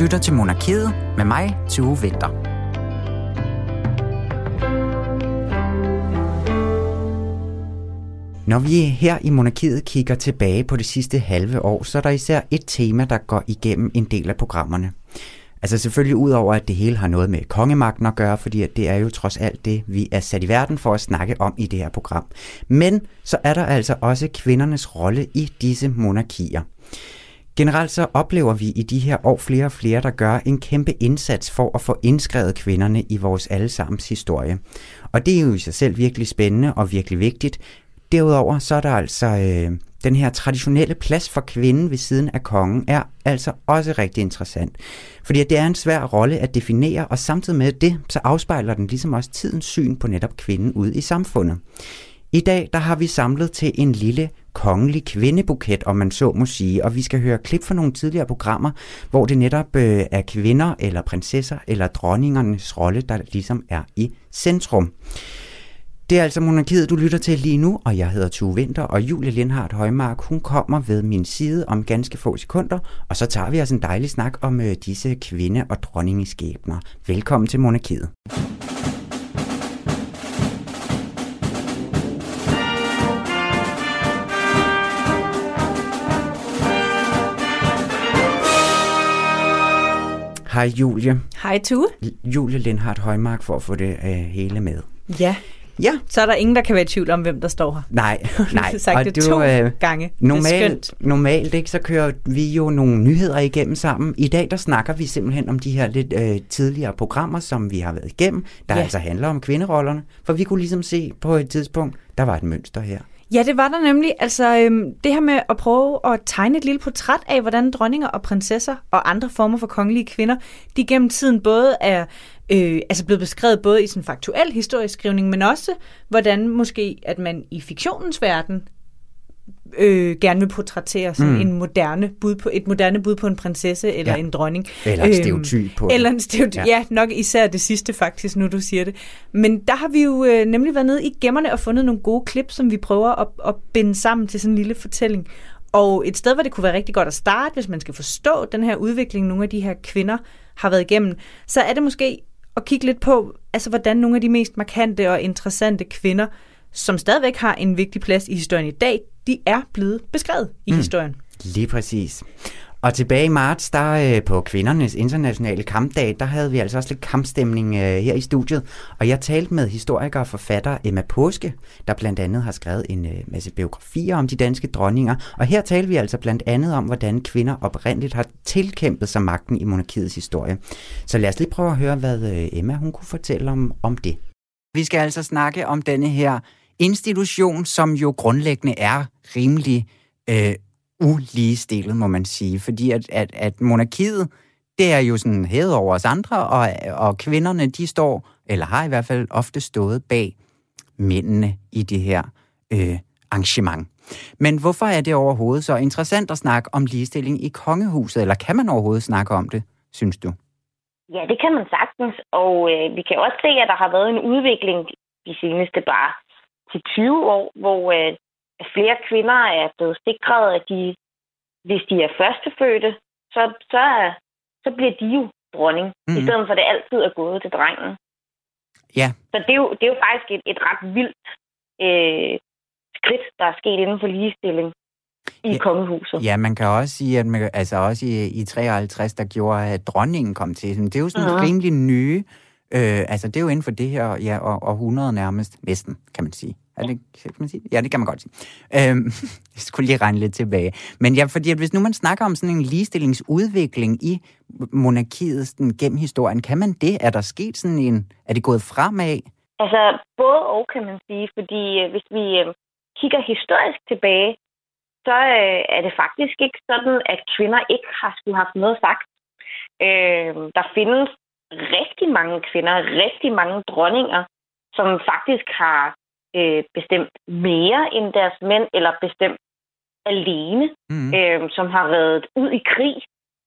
lytter til Monarkiet med mig, Tue Vinter. Når vi her i Monarkiet kigger tilbage på det sidste halve år, så er der især et tema, der går igennem en del af programmerne. Altså selvfølgelig ud over, at det hele har noget med kongemagten at gøre, fordi det er jo trods alt det, vi er sat i verden for at snakke om i det her program. Men så er der altså også kvindernes rolle i disse monarkier. Generelt så oplever vi i de her år flere og flere, der gør en kæmpe indsats for at få indskrevet kvinderne i vores allesammens historie. Og det er jo i sig selv virkelig spændende og virkelig vigtigt. Derudover så er der altså øh, den her traditionelle plads for kvinden ved siden af kongen er altså også rigtig interessant. Fordi det er en svær rolle at definere, og samtidig med det, så afspejler den ligesom også tidens syn på netop kvinden ude i samfundet. I dag der har vi samlet til en lille kongelig kvindebuket, om man så må sige, og vi skal høre klip fra nogle tidligere programmer, hvor det netop øh, er kvinder eller prinsesser eller dronningernes rolle, der ligesom er i centrum. Det er altså Monarkiet, du lytter til lige nu, og jeg hedder Tue Vinter, og Julie Lindhardt Højmark, hun kommer ved min side om ganske få sekunder, og så tager vi altså en dejlig snak om øh, disse kvinde- og dronningeskæbner. Velkommen til Monarkiet. Hej Julie. Hej Tue. Julie Lindhardt Højmark for at få det øh, hele med. Ja. Ja. Så er der ingen, der kan være i tvivl om, hvem der står her. Nej, nej. Du sagt og det du, to øh, gange. Normalt, normalt ikke, så kører vi jo nogle nyheder igennem sammen. I dag der snakker vi simpelthen om de her lidt øh, tidligere programmer, som vi har været igennem, der ja. altså handler om kvinderollerne. For vi kunne ligesom se på et tidspunkt, der var et mønster her. Ja, det var der nemlig. Altså, øhm, det her med at prøve at tegne et lille portræt af, hvordan dronninger og prinsesser og andre former for kongelige kvinder, de gennem tiden både er øh, altså blevet beskrevet både i sådan faktuel historieskrivning, men også hvordan måske, at man i fiktionens verden øh, gerne vil portrættere sådan mm. en moderne bud på, et moderne bud på en prinsesse eller ja. en dronning. Eller en øhm, stereotyp på Eller en stereotyp, ja. ja, nok især det sidste faktisk, nu du siger det. Men der har vi jo øh, nemlig været nede i gemmerne og fundet nogle gode klip, som vi prøver at, at binde sammen til sådan en lille fortælling. Og et sted, hvor det kunne være rigtig godt at starte, hvis man skal forstå den her udvikling, nogle af de her kvinder har været igennem, så er det måske at kigge lidt på, altså hvordan nogle af de mest markante og interessante kvinder, som stadigvæk har en vigtig plads i historien i dag, de er blevet beskrevet i mm. historien. Lige præcis. Og tilbage i marts, der øh, på kvindernes internationale kampdag, der havde vi altså også lidt kampstemning øh, her i studiet. Og jeg talte med historiker og forfatter Emma Påske, der blandt andet har skrevet en øh, masse biografier om de danske dronninger. Og her talte vi altså blandt andet om, hvordan kvinder oprindeligt har tilkæmpet sig magten i monarkiets historie. Så lad os lige prøve at høre, hvad Emma hun kunne fortælle om, om det. Vi skal altså snakke om denne her institution, som jo grundlæggende er rimelig øh, uligestillet, må man sige. Fordi at, at, at monarkiet, det er jo sådan hævet over os andre, og, og kvinderne, de står, eller har i hvert fald ofte stået bag mændene i det her øh, arrangement. Men hvorfor er det overhovedet så interessant at snakke om ligestilling i kongehuset, eller kan man overhovedet snakke om det, synes du? Ja, det kan man sagtens, og øh, vi kan også se, at der har været en udvikling de seneste bare til 20 år, hvor øh, flere kvinder er blevet sikret, at de, hvis de er førstefødte, så, så, så bliver de jo dronning, mm-hmm. i stedet for at det altid er gået til drengen. Ja. Så det er jo, det er jo faktisk et, et ret vildt øh, skridt, der er sket inden for ligestilling i ja, kongehuset. Ja, man kan også sige, at man, altså også i, i 53, der gjorde, at dronningen kom til. Det er jo sådan uh-huh. rimelig nye, øh, Øh, altså det er jo inden for det her ja, århundrede nærmest, næsten, kan man sige. Er det, kan man sige? Ja, det kan man godt sige. Øhm, jeg skulle lige regne lidt tilbage. Men ja, fordi at hvis nu man snakker om sådan en ligestillingsudvikling i monarkiet sådan, gennem historien, kan man det? Er der sket sådan en... Er det gået fremad? Altså, både og kan man sige, fordi øh, hvis vi øh, kigger historisk tilbage, så øh, er det faktisk ikke sådan, at kvinder ikke har skulle haft noget sagt. Øh, der findes rigtig mange kvinder, rigtig mange dronninger, som faktisk har øh, bestemt mere end deres mænd, eller bestemt alene, mm. øh, som har været ud i krig,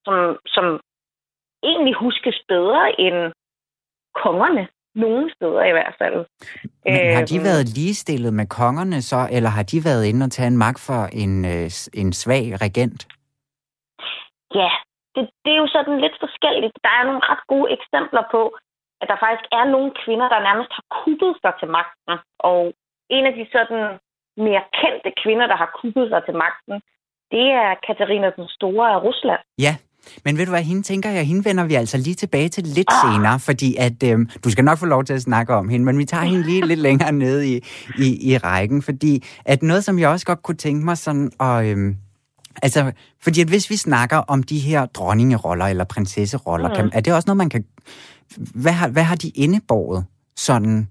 som, som egentlig huskes bedre end kongerne. Nogle steder i hvert fald. Men har de øhm. været ligestillet med kongerne så, eller har de været inde og tage en magt for en, øh, en svag regent? Ja, det, det er jo sådan lidt forskelligt. Der er nogle ret gode eksempler på, at der faktisk er nogle kvinder, der nærmest har kuppet sig til magten. Og en af de sådan mere kendte kvinder, der har kuppet sig til magten, det er Katarina den Store af Rusland. Ja, men ved du hvad, hende tænker jeg, hende vender vi altså lige tilbage til lidt oh. senere, fordi at, øhm, du skal nok få lov til at snakke om hende, men vi tager hende lige lidt længere ned i, i, i rækken, fordi at noget, som jeg også godt kunne tænke mig sådan at... Øhm, Altså, fordi at hvis vi snakker om de her dronningeroller eller prinsesseroller, mm. kan, er det også noget, man kan... Hvad har, hvad har de indebåret sådan,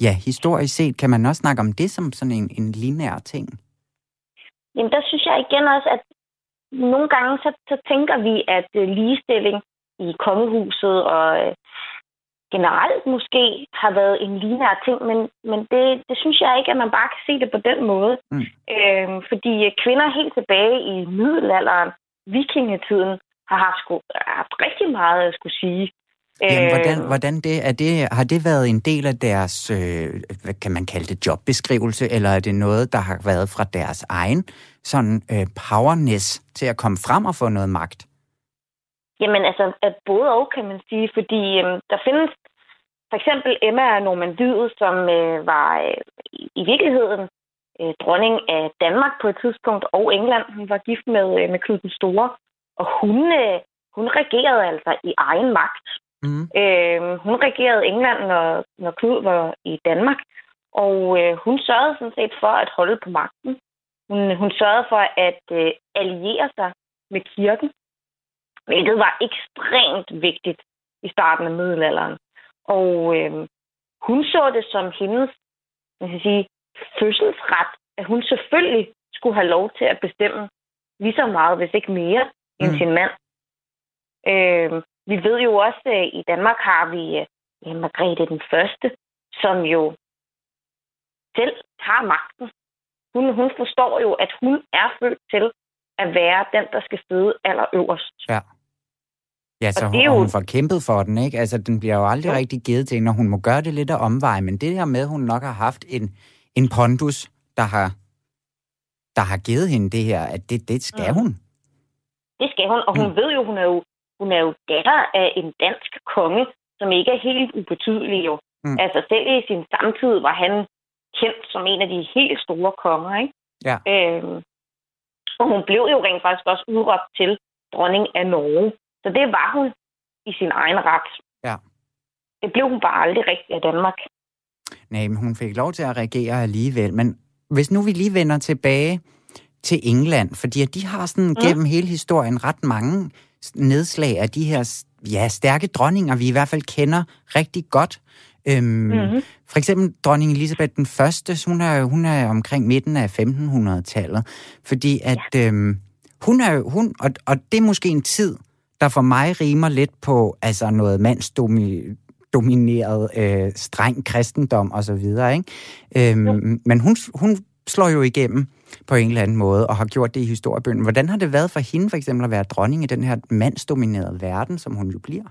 ja, historisk set? Kan man også snakke om det som sådan en, en lineær ting? Jamen, der synes jeg igen også, at nogle gange så, så tænker vi, at øh, ligestilling i kongehuset og øh, generelt måske har været en lineær ting, men, men det, det synes jeg ikke, at man bare kan se det på den måde. Mm. Øhm, fordi kvinder helt tilbage i middelalderen, vikingetiden, har haft, sku, haft rigtig meget at skulle sige. Jamen, hvordan, øhm. hvordan det, er det, har det været en del af deres, øh, hvad kan man kalde det, jobbeskrivelse, eller er det noget, der har været fra deres egen sådan øh, powerness til at komme frem og få noget magt? Jamen altså, at både og kan man sige, fordi øhm, der findes for eksempel Emma Normandiet, som øh, var øh, i virkeligheden øh, dronning af Danmark på et tidspunkt, og England. Hun var gift med, øh, med Knud den Store, og hun, øh, hun regerede altså i egen magt. Mm. Øh, hun regerede England, når, når Knud var i Danmark, og øh, hun sørgede sådan set for at holde på magten. Hun, hun sørgede for at øh, alliere sig med kirken, hvilket var ekstremt vigtigt i starten af middelalderen. Og øh, hun så det som hendes hvad skal sige, fødselsret, at hun selvfølgelig skulle have lov til at bestemme lige så meget, hvis ikke mere, end mm. sin mand. Øh, vi ved jo også, at i Danmark har vi øh, Margrethe den Første, som jo selv har magten. Hun, hun forstår jo, at hun er født til at være den, der skal sidde allerøverst. Ja. Ja, så og hun, jo... hun får kæmpet for den, ikke? Altså, den bliver jo aldrig ja. rigtig givet til når hun må gøre det lidt af omvej, men det her med, at hun nok har haft en, en pondus, der har, der har givet hende det her, at det, det skal ja. hun. Det skal hun, og hun mm. ved jo, hun er jo, hun er jo datter af en dansk konge, som ikke er helt ubetydelig jo. Mm. Altså selv i sin samtid var han kendt som en af de helt store konger, ikke? Ja. Øhm, og hun blev jo rent faktisk også udråbt til dronning af Norge. Så det var hun i sin egen ret. Ja. Det blev hun bare aldrig rigtig af Danmark. Nej, men hun fik lov til at reagere alligevel. Men hvis nu vi lige vender tilbage til England, fordi de har sådan mm. gennem hele historien ret mange nedslag af de her ja, stærke dronninger, vi i hvert fald kender rigtig godt. Øhm, mm-hmm. For eksempel dronning Elisabeth den Første, hun er, hun er omkring midten af 1500-tallet, fordi at ja. øhm, hun er hun, og, og det er måske en tid, der for mig rimer lidt på altså noget mandsdomineret øh, streng kristendom og så videre, ikke? Øhm, men hun, hun slår jo igennem på en eller anden måde og har gjort det i historiebønden. Hvordan har det været for hende for eksempel at være dronning i den her mandsdominerede verden, som hun jo bliver?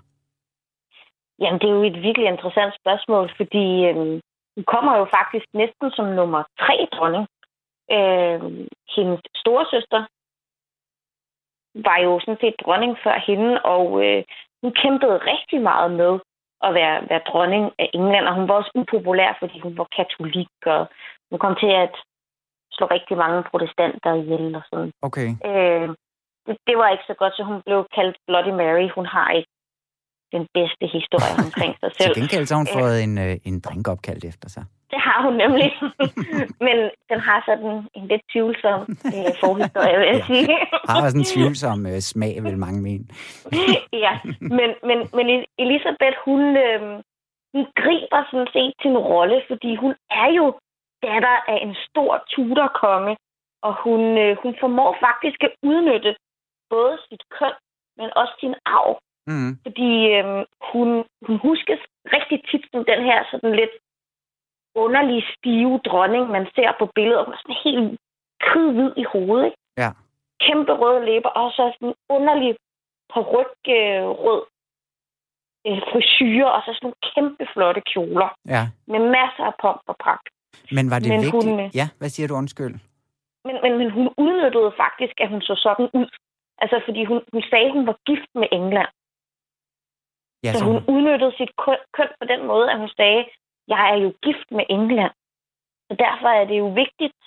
Jamen, det er jo et virkelig interessant spørgsmål, fordi øh, hun kommer jo faktisk næsten som nummer tre dronning. Øh, hendes storesøster, var jo sådan set dronning før hende, og øh, hun kæmpede rigtig meget med at være, være dronning af England, og hun var også upopulær, fordi hun var katolik, og hun kom til at slå rigtig mange protestanter ihjel og sådan. Okay. Øh, det, det var ikke så godt, så hun blev kaldt Bloody Mary. Hun har ikke den bedste historie omkring sig selv. Til gengæld så har hun fået en, øh, en drink opkaldt efter sig. Det har hun nemlig. Men den har sådan en lidt tvivlsom øh, forhistorie, vil jeg ja. sige. har også en tvivlsom øh, smag, vil mange mene. ja, men, men, men Elisabeth, hun, øh, hun griber sådan set til en rolle, fordi hun er jo datter af en stor tudorkonge, og hun, øh, hun formår faktisk at udnytte både sit køn, men også sin arv. Mm. Fordi øh, hun, hun huskes rigtig tit som den her sådan lidt underlige, stive dronning, man ser på billedet. Hun er sådan helt kridhvid i hovedet. Ikke? Ja. Kæmpe røde læber, og så sådan en underlig ryg øh, rød øh, frisyrer, og så sådan nogle kæmpe flotte kjoler. Ja. Med masser af pomp og pragt. Men var det men vigtigt? Hun, ja, hvad siger du undskyld? Men, men, men hun udnyttede faktisk, at hun så sådan ud. Altså, fordi hun, hun sagde, at hun var gift med England. Ja, Så så, hun udnyttede sit køn, køn på den måde, at hun sagde, jeg er jo gift med England. Så derfor er det jo vigtigt,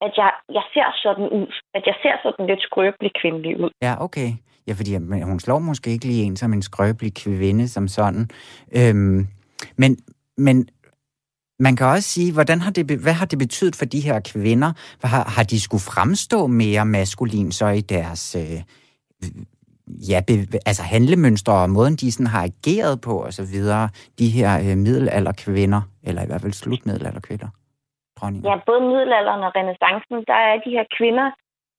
at jeg, jeg ser sådan ud. At jeg ser sådan lidt skrøbelig kvindelig ud. ja, okay. Ja, fordi hun slår måske ikke lige en som en skrøbelig kvinde som sådan. Øhm, men, men man kan også sige, hvordan har det, hvad har det betydet for de her kvinder? Har, har de skulle fremstå mere maskulin så i deres øh, ja, be, altså handlemønstre og måden, de sådan har ageret på og så videre, de her øh, middelalderkvinder, eller i hvert fald slutmiddelalderkvinder, dronninger? Ja, både middelalderen og renaissancen, der er de her kvinder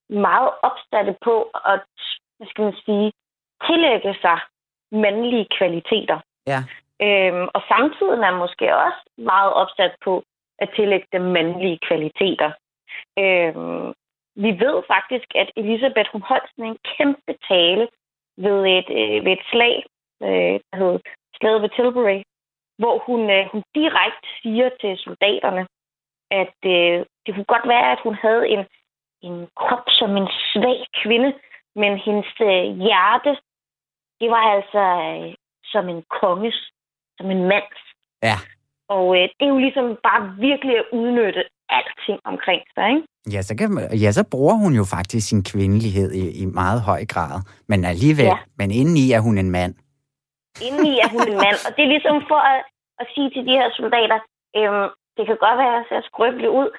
meget opsatte på at, hvad skal man sige, tillægge sig mandlige kvaliteter. Ja. Øhm, og samtidig er måske også meget opsat på at tillægge dem mandlige kvaliteter. Øhm, vi ved faktisk, at Elisabeth hun holdt sådan en kæmpe tale ved et, øh, ved et slag, øh, der hed Slaget ved Tilbury, hvor hun, øh, hun direkte siger til soldaterne, at øh, det kunne godt være, at hun havde en, en krop som en svag kvinde, men hendes øh, hjerte, det var altså øh, som en konges, som en mands. Ja. Og øh, det er jo ligesom bare virkelig at udnytte alting omkring sig, ikke? Ja, så, kan, man- ja, så bruger hun jo faktisk sin kvindelighed i, i meget høj grad. Men alligevel, ja. Men indeni er hun en mand. Indeni er hun en mand. Og det er ligesom for at, at sige til de her soldater, øhm, det kan godt være, at jeg ser skrøbelig ud,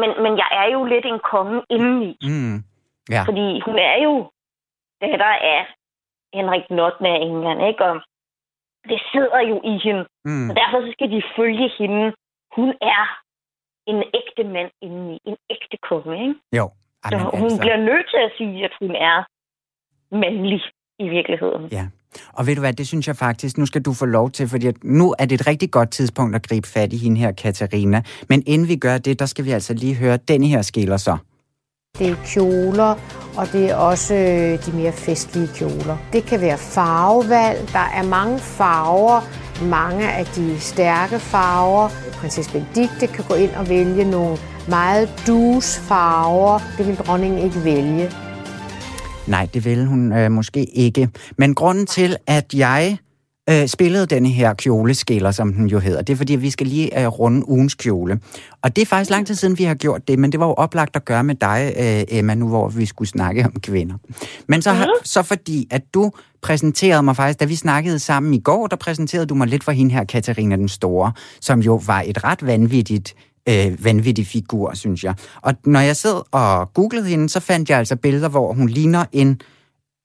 men, men jeg er jo lidt en konge indeni. Mm. Ja. Fordi hun er jo datter af Henrik Notten af England, ikke? Og det sidder jo i hende. Mm. Og derfor så skal de følge hende. Hun er en ægte mand indeni. En ægte konge, ikke? Jo. Så Jamen, hun altså. bliver nødt til at sige, at hun er mandlig i virkeligheden. Ja. Og ved du hvad, det synes jeg faktisk, nu skal du få lov til, fordi nu er det et rigtig godt tidspunkt at gribe fat i hende her, Katarina. Men inden vi gør det, der skal vi altså lige høre den her skiller så. Det er kjoler, og det er også øh, de mere festlige kjoler. Det kan være farvevalg. Der er mange farver, mange af de stærke farver. Prinsesse Benedikte kan gå ind og vælge nogle meget dus farver. Det vil dronningen ikke vælge. Nej, det vil hun øh, måske ikke. Men grunden til, at jeg øh, spillede denne her kjoleskiller, som den jo hedder, det er fordi, vi skal lige øh, runde ugens kjole. Og det er faktisk lang tid siden, vi har gjort det, men det var jo oplagt at gøre med dig, øh, Emma, nu hvor vi skulle snakke om kvinder. Men så, har, så fordi, at du præsenterede mig faktisk, da vi snakkede sammen i går, der præsenterede du mig lidt for hende her, Katarina den Store, som jo var et ret vanvittigt øh, vanvittig figur, synes jeg. Og når jeg sad og googlede hende, så fandt jeg altså billeder, hvor hun ligner en,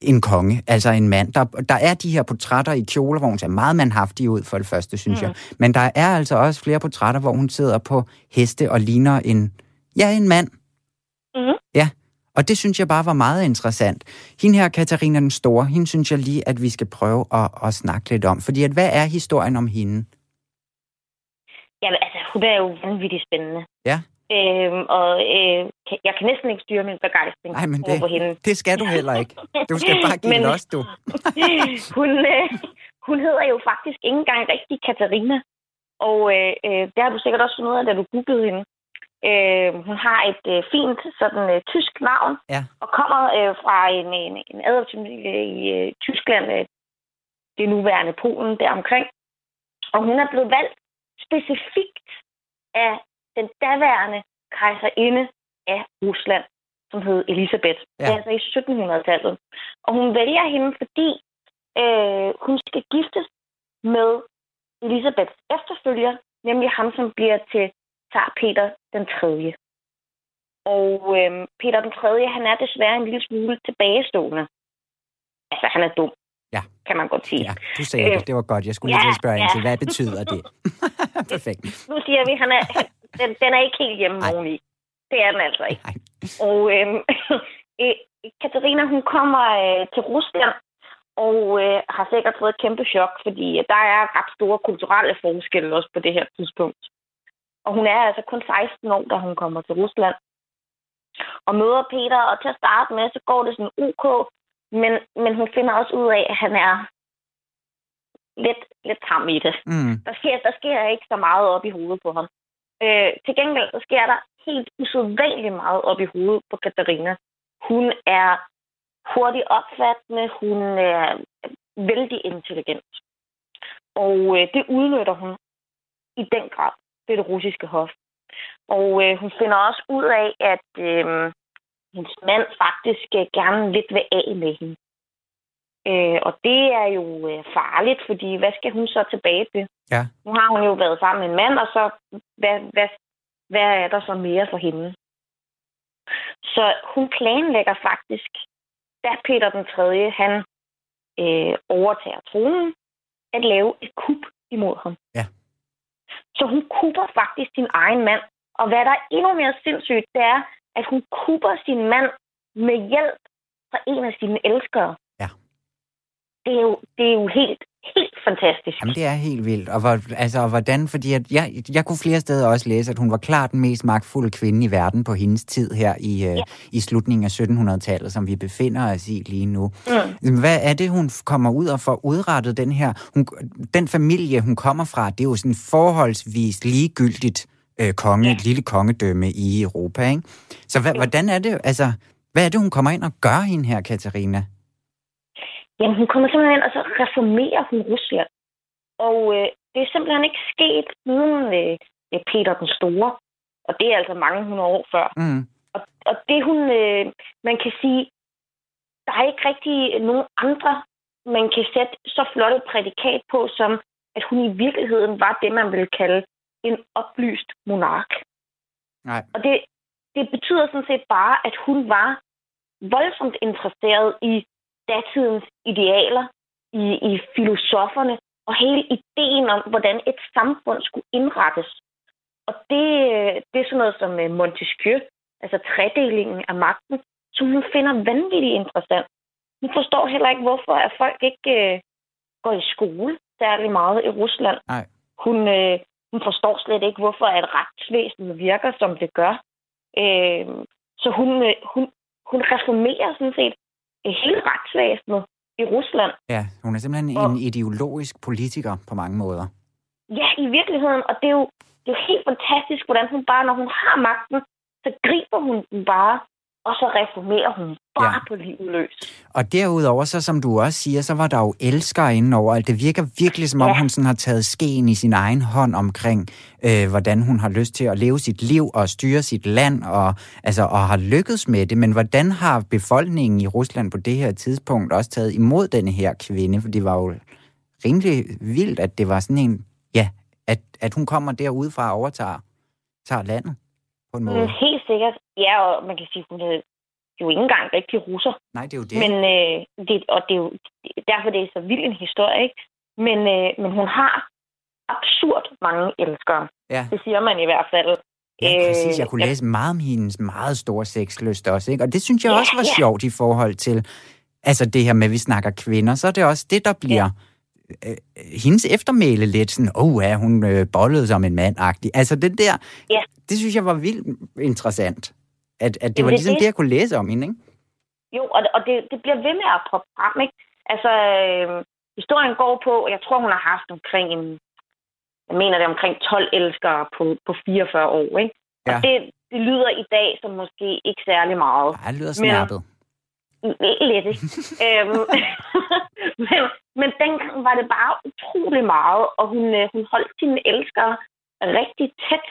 en konge, altså en mand. Der, der er de her portrætter i kjoler, hvor hun ser meget mandhaftig ud, for det første, synes mm. jeg. Men der er altså også flere portrætter, hvor hun sidder på heste og ligner en, ja, en mand. Mhm. Ja, og det synes jeg bare var meget interessant. Hende her, Katarina den Store, hende synes jeg lige, at vi skal prøve at, at snakke lidt om. Fordi at, hvad er historien om hende? Jamen, altså, hun er jo vanvittigt spændende. Ja. Øhm, og øh, jeg kan næsten ikke styre min begejstring Nej, men over det- for hende. Det skal du heller ikke. Du skal bare give Men- los, du. hun, øh, hun hedder jo faktisk ikke engang rigtig Katarina. Og øh, øh, det har du sikkert også fundet ud af, da du googlede hende. Øh, hun har et øh, fint sådan øh, tysk navn, Ja. og kommer øh, fra en, en, en adoptivfamilie i øh, Tyskland, øh, det nuværende Polen deromkring. Og hun er blevet valgt specifikt af den daværende kejserinde af Rusland, som hed Elisabeth. Ja. Det er altså i 1700-tallet. Og hun vælger hende, fordi øh, hun skal giftes med Elisabeths efterfølger, nemlig ham, som bliver til tsar Peter den 3. Og øh, Peter den 3. han er desværre en lille smule tilbagestående. Altså, han er dum. Ja. Kan man godt sige. Ja, du sagde Øh, det. Det var godt. Jeg skulle lige til at spørge ja, ind til, ja. hvad betyder det? Perfekt. Nu siger vi, han er, den, den er ikke helt hjemme Nej. oveni. Det er den altså ikke. Nej. Og øhm, øh, Katarina, hun kommer øh, til Rusland og øh, har sikkert fået et kæmpe chok, fordi øh, der er ret store kulturelle forskelle også på det her tidspunkt. Og hun er altså kun 16 år, da hun kommer til Rusland. Og møder Peter, og til at starte med, så går det sådan ok, men, men hun finder også ud af, at han er lidt, lidt tam i det. Mm. Der sker, der sker ikke så meget op i hovedet på ham. Øh, til gengæld så sker der helt usædvanligt meget op i hovedet på Katarina. Hun er hurtigt opfattende, hun er vældig intelligent. Og øh, det udnytter hun i den grad, det, det russiske hof. Og øh, hun finder også ud af, at øh, hendes mand faktisk øh, gerne lidt vil af med hende. Øh, og det er jo øh, farligt, fordi hvad skal hun så tilbage til? Ja. Nu har hun jo været sammen med en mand, og så hvad, hvad, hvad er der så mere for hende? Så hun planlægger faktisk, da Peter den 3. han øh, overtager tronen, at lave et kup imod ham. Ja. Så hun kupper faktisk sin egen mand. Og hvad der er endnu mere sindssygt, det er, at hun kupper sin mand med hjælp fra en af sine elskere. Det er jo, det er jo helt, helt fantastisk. Jamen, det er helt vildt. Og, hvor, altså, og hvordan, fordi at jeg, jeg kunne flere steder også læse, at hun var klart den mest magtfulde kvinde i verden på hendes tid her i, øh, ja. i slutningen af 1700-tallet, som vi befinder os i lige nu. Mm. Hvad er det, hun kommer ud og får udrettet den her? Hun, den familie, hun kommer fra, det er jo sådan forholdsvis ligegyldigt øh, konge, ja. et lille kongedømme i Europa, ikke? Så hvad, ja. hvordan er det, altså, hvad er det, hun kommer ind og gør hende her, Katarina? Jamen, hun kommer simpelthen ind, og så reformerer hun Rusland. Og øh, det er simpelthen ikke sket uden øh, Peter den Store. Og det er altså mange hundrede år før. Mm. Og, og det hun, øh, man kan sige, der er ikke rigtig nogen andre, man kan sætte så flot et prædikat på, som at hun i virkeligheden var det, man ville kalde en oplyst monark. Nej. Og det, det betyder sådan set bare, at hun var voldsomt interesseret i datidens idealer, i, i filosoferne, og hele ideen om, hvordan et samfund skulle indrettes. Og det, det er sådan noget som øh, Montesquieu, altså tredelingen af magten, som hun finder vanvittigt interessant. Hun forstår heller ikke, hvorfor at folk ikke øh, går i skole særlig meget i Rusland. Nej. Hun, øh, hun forstår slet ikke, hvorfor at retsvæsenet virker, som det gør. Øh, så hun, øh, hun, hun reformerer sådan set hele retsvæsenet i Rusland. Ja, hun er simpelthen og, en ideologisk politiker på mange måder. Ja, i virkeligheden. Og det er, jo, det er jo helt fantastisk, hvordan hun bare, når hun har magten, så griber hun den bare og så reformerer hun bare ja. på livet løs. Og derudover, så som du også siger, så var der jo elskere indenover. Det virker virkelig, som om ja. hun sådan har taget skeen i sin egen hånd omkring, øh, hvordan hun har lyst til at leve sit liv og styre sit land, og, altså, og har lykkedes med det. Men hvordan har befolkningen i Rusland på det her tidspunkt også taget imod denne her kvinde? For det var jo rimelig vildt, at det var sådan en, ja, at, at hun kommer derudfra og overtager tager landet på en måde. Mm, helt sikkert. Ja, og man kan sige, hun er jo ikke engang rigtig russer. Nej, det er jo det. Men, øh, det og det er jo derfor, det er så vild en historie, ikke? Men, øh, men hun har absurd mange elskere. Ja. Det siger man i hvert fald. Ja, præcis. Jeg kunne øh, læse meget om hendes meget store sexlyst også, ikke? Og det synes jeg ja, også var ja. sjovt i forhold til, altså det her med, at vi snakker kvinder, så er det også det, der bliver... Ja øh, hendes eftermæle lidt sådan, åh, oh, ja, hun øh, bollede som en mand-agtig. Altså det der, ja. det synes jeg var vildt interessant. At, at det var ligesom det, det, jeg kunne læse om hende, ikke? Jo, og, og det, det bliver ved med at poppe frem, ikke? Altså, øh, historien går på, jeg tror, hun har haft omkring en, jeg mener det omkring 12 elskere på, på 44 år, ikke? Ja. Og det, det lyder i dag som måske ikke særlig meget. Ja, det lyder snærpet. Lidt, ikke? øhm, men, men dengang var det bare utrolig meget, og hun, øh, hun holdt sine elskere rigtig tæt.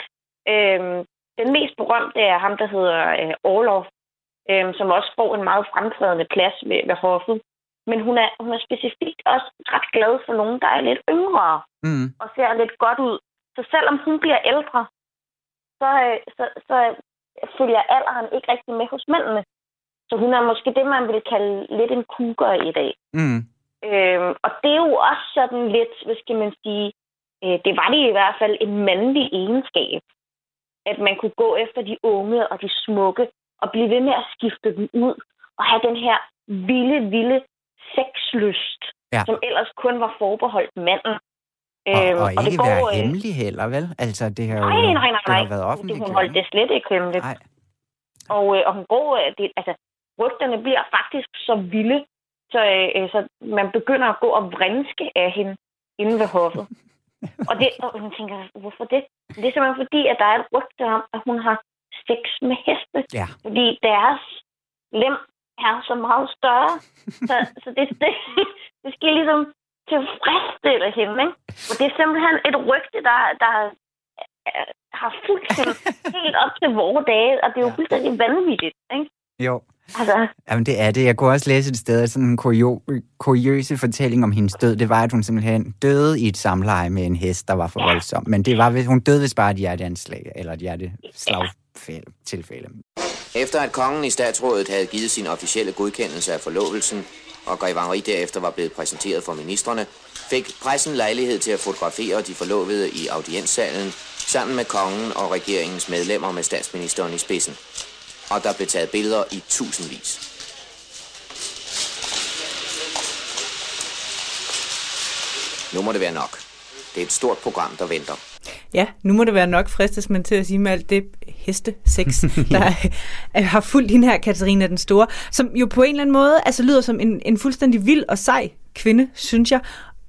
Øhm, den mest berømte er ham, der hedder øh, Orlov, øhm, som også får en meget fremtrædende plads ved, ved hoffet. Men hun er, hun er specifikt også ret glad for nogen, der er lidt yngre mm. og ser lidt godt ud. Så selvom hun bliver ældre, så, øh, så, så følger alderen ikke rigtig med hos mændene. Så hun er måske det, man vil kalde lidt en cougar i dag. Mm. Øhm, og det er jo også sådan lidt, hvad skal man sige, øh, det var det i hvert fald en mandlig egenskab, at man kunne gå efter de unge og de smukke, og blive ved med at skifte dem ud, og have den her vilde, vilde sexlyst, ja. som ellers kun var forbeholdt manden. Og, øhm, og ikke det går, være øh, hemmelig heller, vel? Altså, det har jo nej, nej, nej, det har været offentligt. Hun holdt det slet ikke hemmeligt. Nej. Og, øh, og hun går, øh, det, altså, rygterne bliver faktisk så vilde, så, øh, så man begynder at gå og vrinske af hende inde ved hoffet. og, det, og hun tænker, hvorfor det? Det er simpelthen fordi, at der er et rygte om, at hun har sex med heste. Ja. Fordi deres lem er så meget større. Så, så det, det, det skal ligesom tilfredsstille hende. Ikke? Og det er simpelthen et rygte, der, der har fulgt hende helt op til vores dage, og det er jo ja. fuldstændig vanvittigt. Ikke? Jo. Altså. Jamen det er det. Jeg kunne også læse et sted, at sådan en kurio, kuriøse fortælling om hendes død, det var, at hun simpelthen døde i et samleje med en hest, der var for ja. voldsom. Men det var, hun døde vist bare et hjerteanslag, eller et hjerteslagfælde tilfælde. Efter at kongen i statsrådet havde givet sin officielle godkendelse af forlovelsen, og Grevanri derefter var blevet præsenteret for ministerne, fik pressen lejlighed til at fotografere de forlovede i audienssalen, sammen med kongen og regeringens medlemmer med statsministeren i spidsen og der blev taget billeder i tusindvis. Nu må det være nok. Det er et stort program, der venter. Ja, nu må det være nok, fristes man til at sige med alt det heste sex, der har fulgt hende her, Katarina den Store, som jo på en eller anden måde altså lyder som en, en fuldstændig vild og sej kvinde, synes jeg.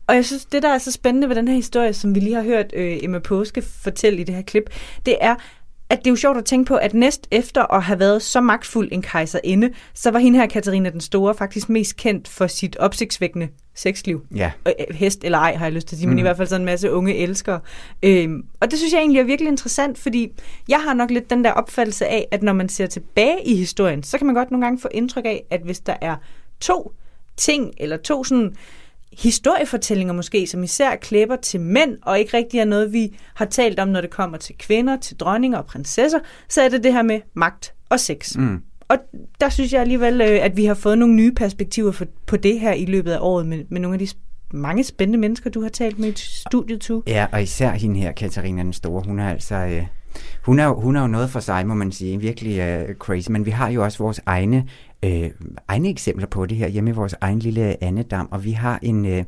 Og jeg synes, det der er så spændende ved den her historie, som vi lige har hørt øh, Emma Påske fortælle i det her klip, det er, at det er jo sjovt at tænke på, at næst efter at have været så magtfuld en kejserinde, så var hende her, Katarina den Store, faktisk mest kendt for sit opsigtsvækkende sexliv. Ja. Øh, hest eller ej, har jeg lyst til at sige, mm. men i mhm. hvert fald sådan en masse unge elskere. Øhm, og det synes jeg egentlig er virkelig interessant, fordi jeg har nok lidt den der opfattelse af, at når man ser tilbage i historien, så kan man godt nogle gange få indtryk af, at hvis der er to ting, eller to sådan historiefortællinger måske, som især klæber til mænd, og ikke rigtig er noget, vi har talt om, når det kommer til kvinder, til dronninger og prinsesser, så er det det her med magt og sex. Mm. Og der synes jeg alligevel, øh, at vi har fået nogle nye perspektiver for, på det her i løbet af året, med, med nogle af de mange spændende mennesker, du har talt med i studiet, tu. Ja, og især hende her, Katarina den Store, hun er altså... Øh, hun er, hun er jo noget for sig, må man sige, virkelig uh, crazy, men vi har jo også vores egne øh, egne eksempler på det her hjemme i vores egen lille andedam, og vi har en, øh,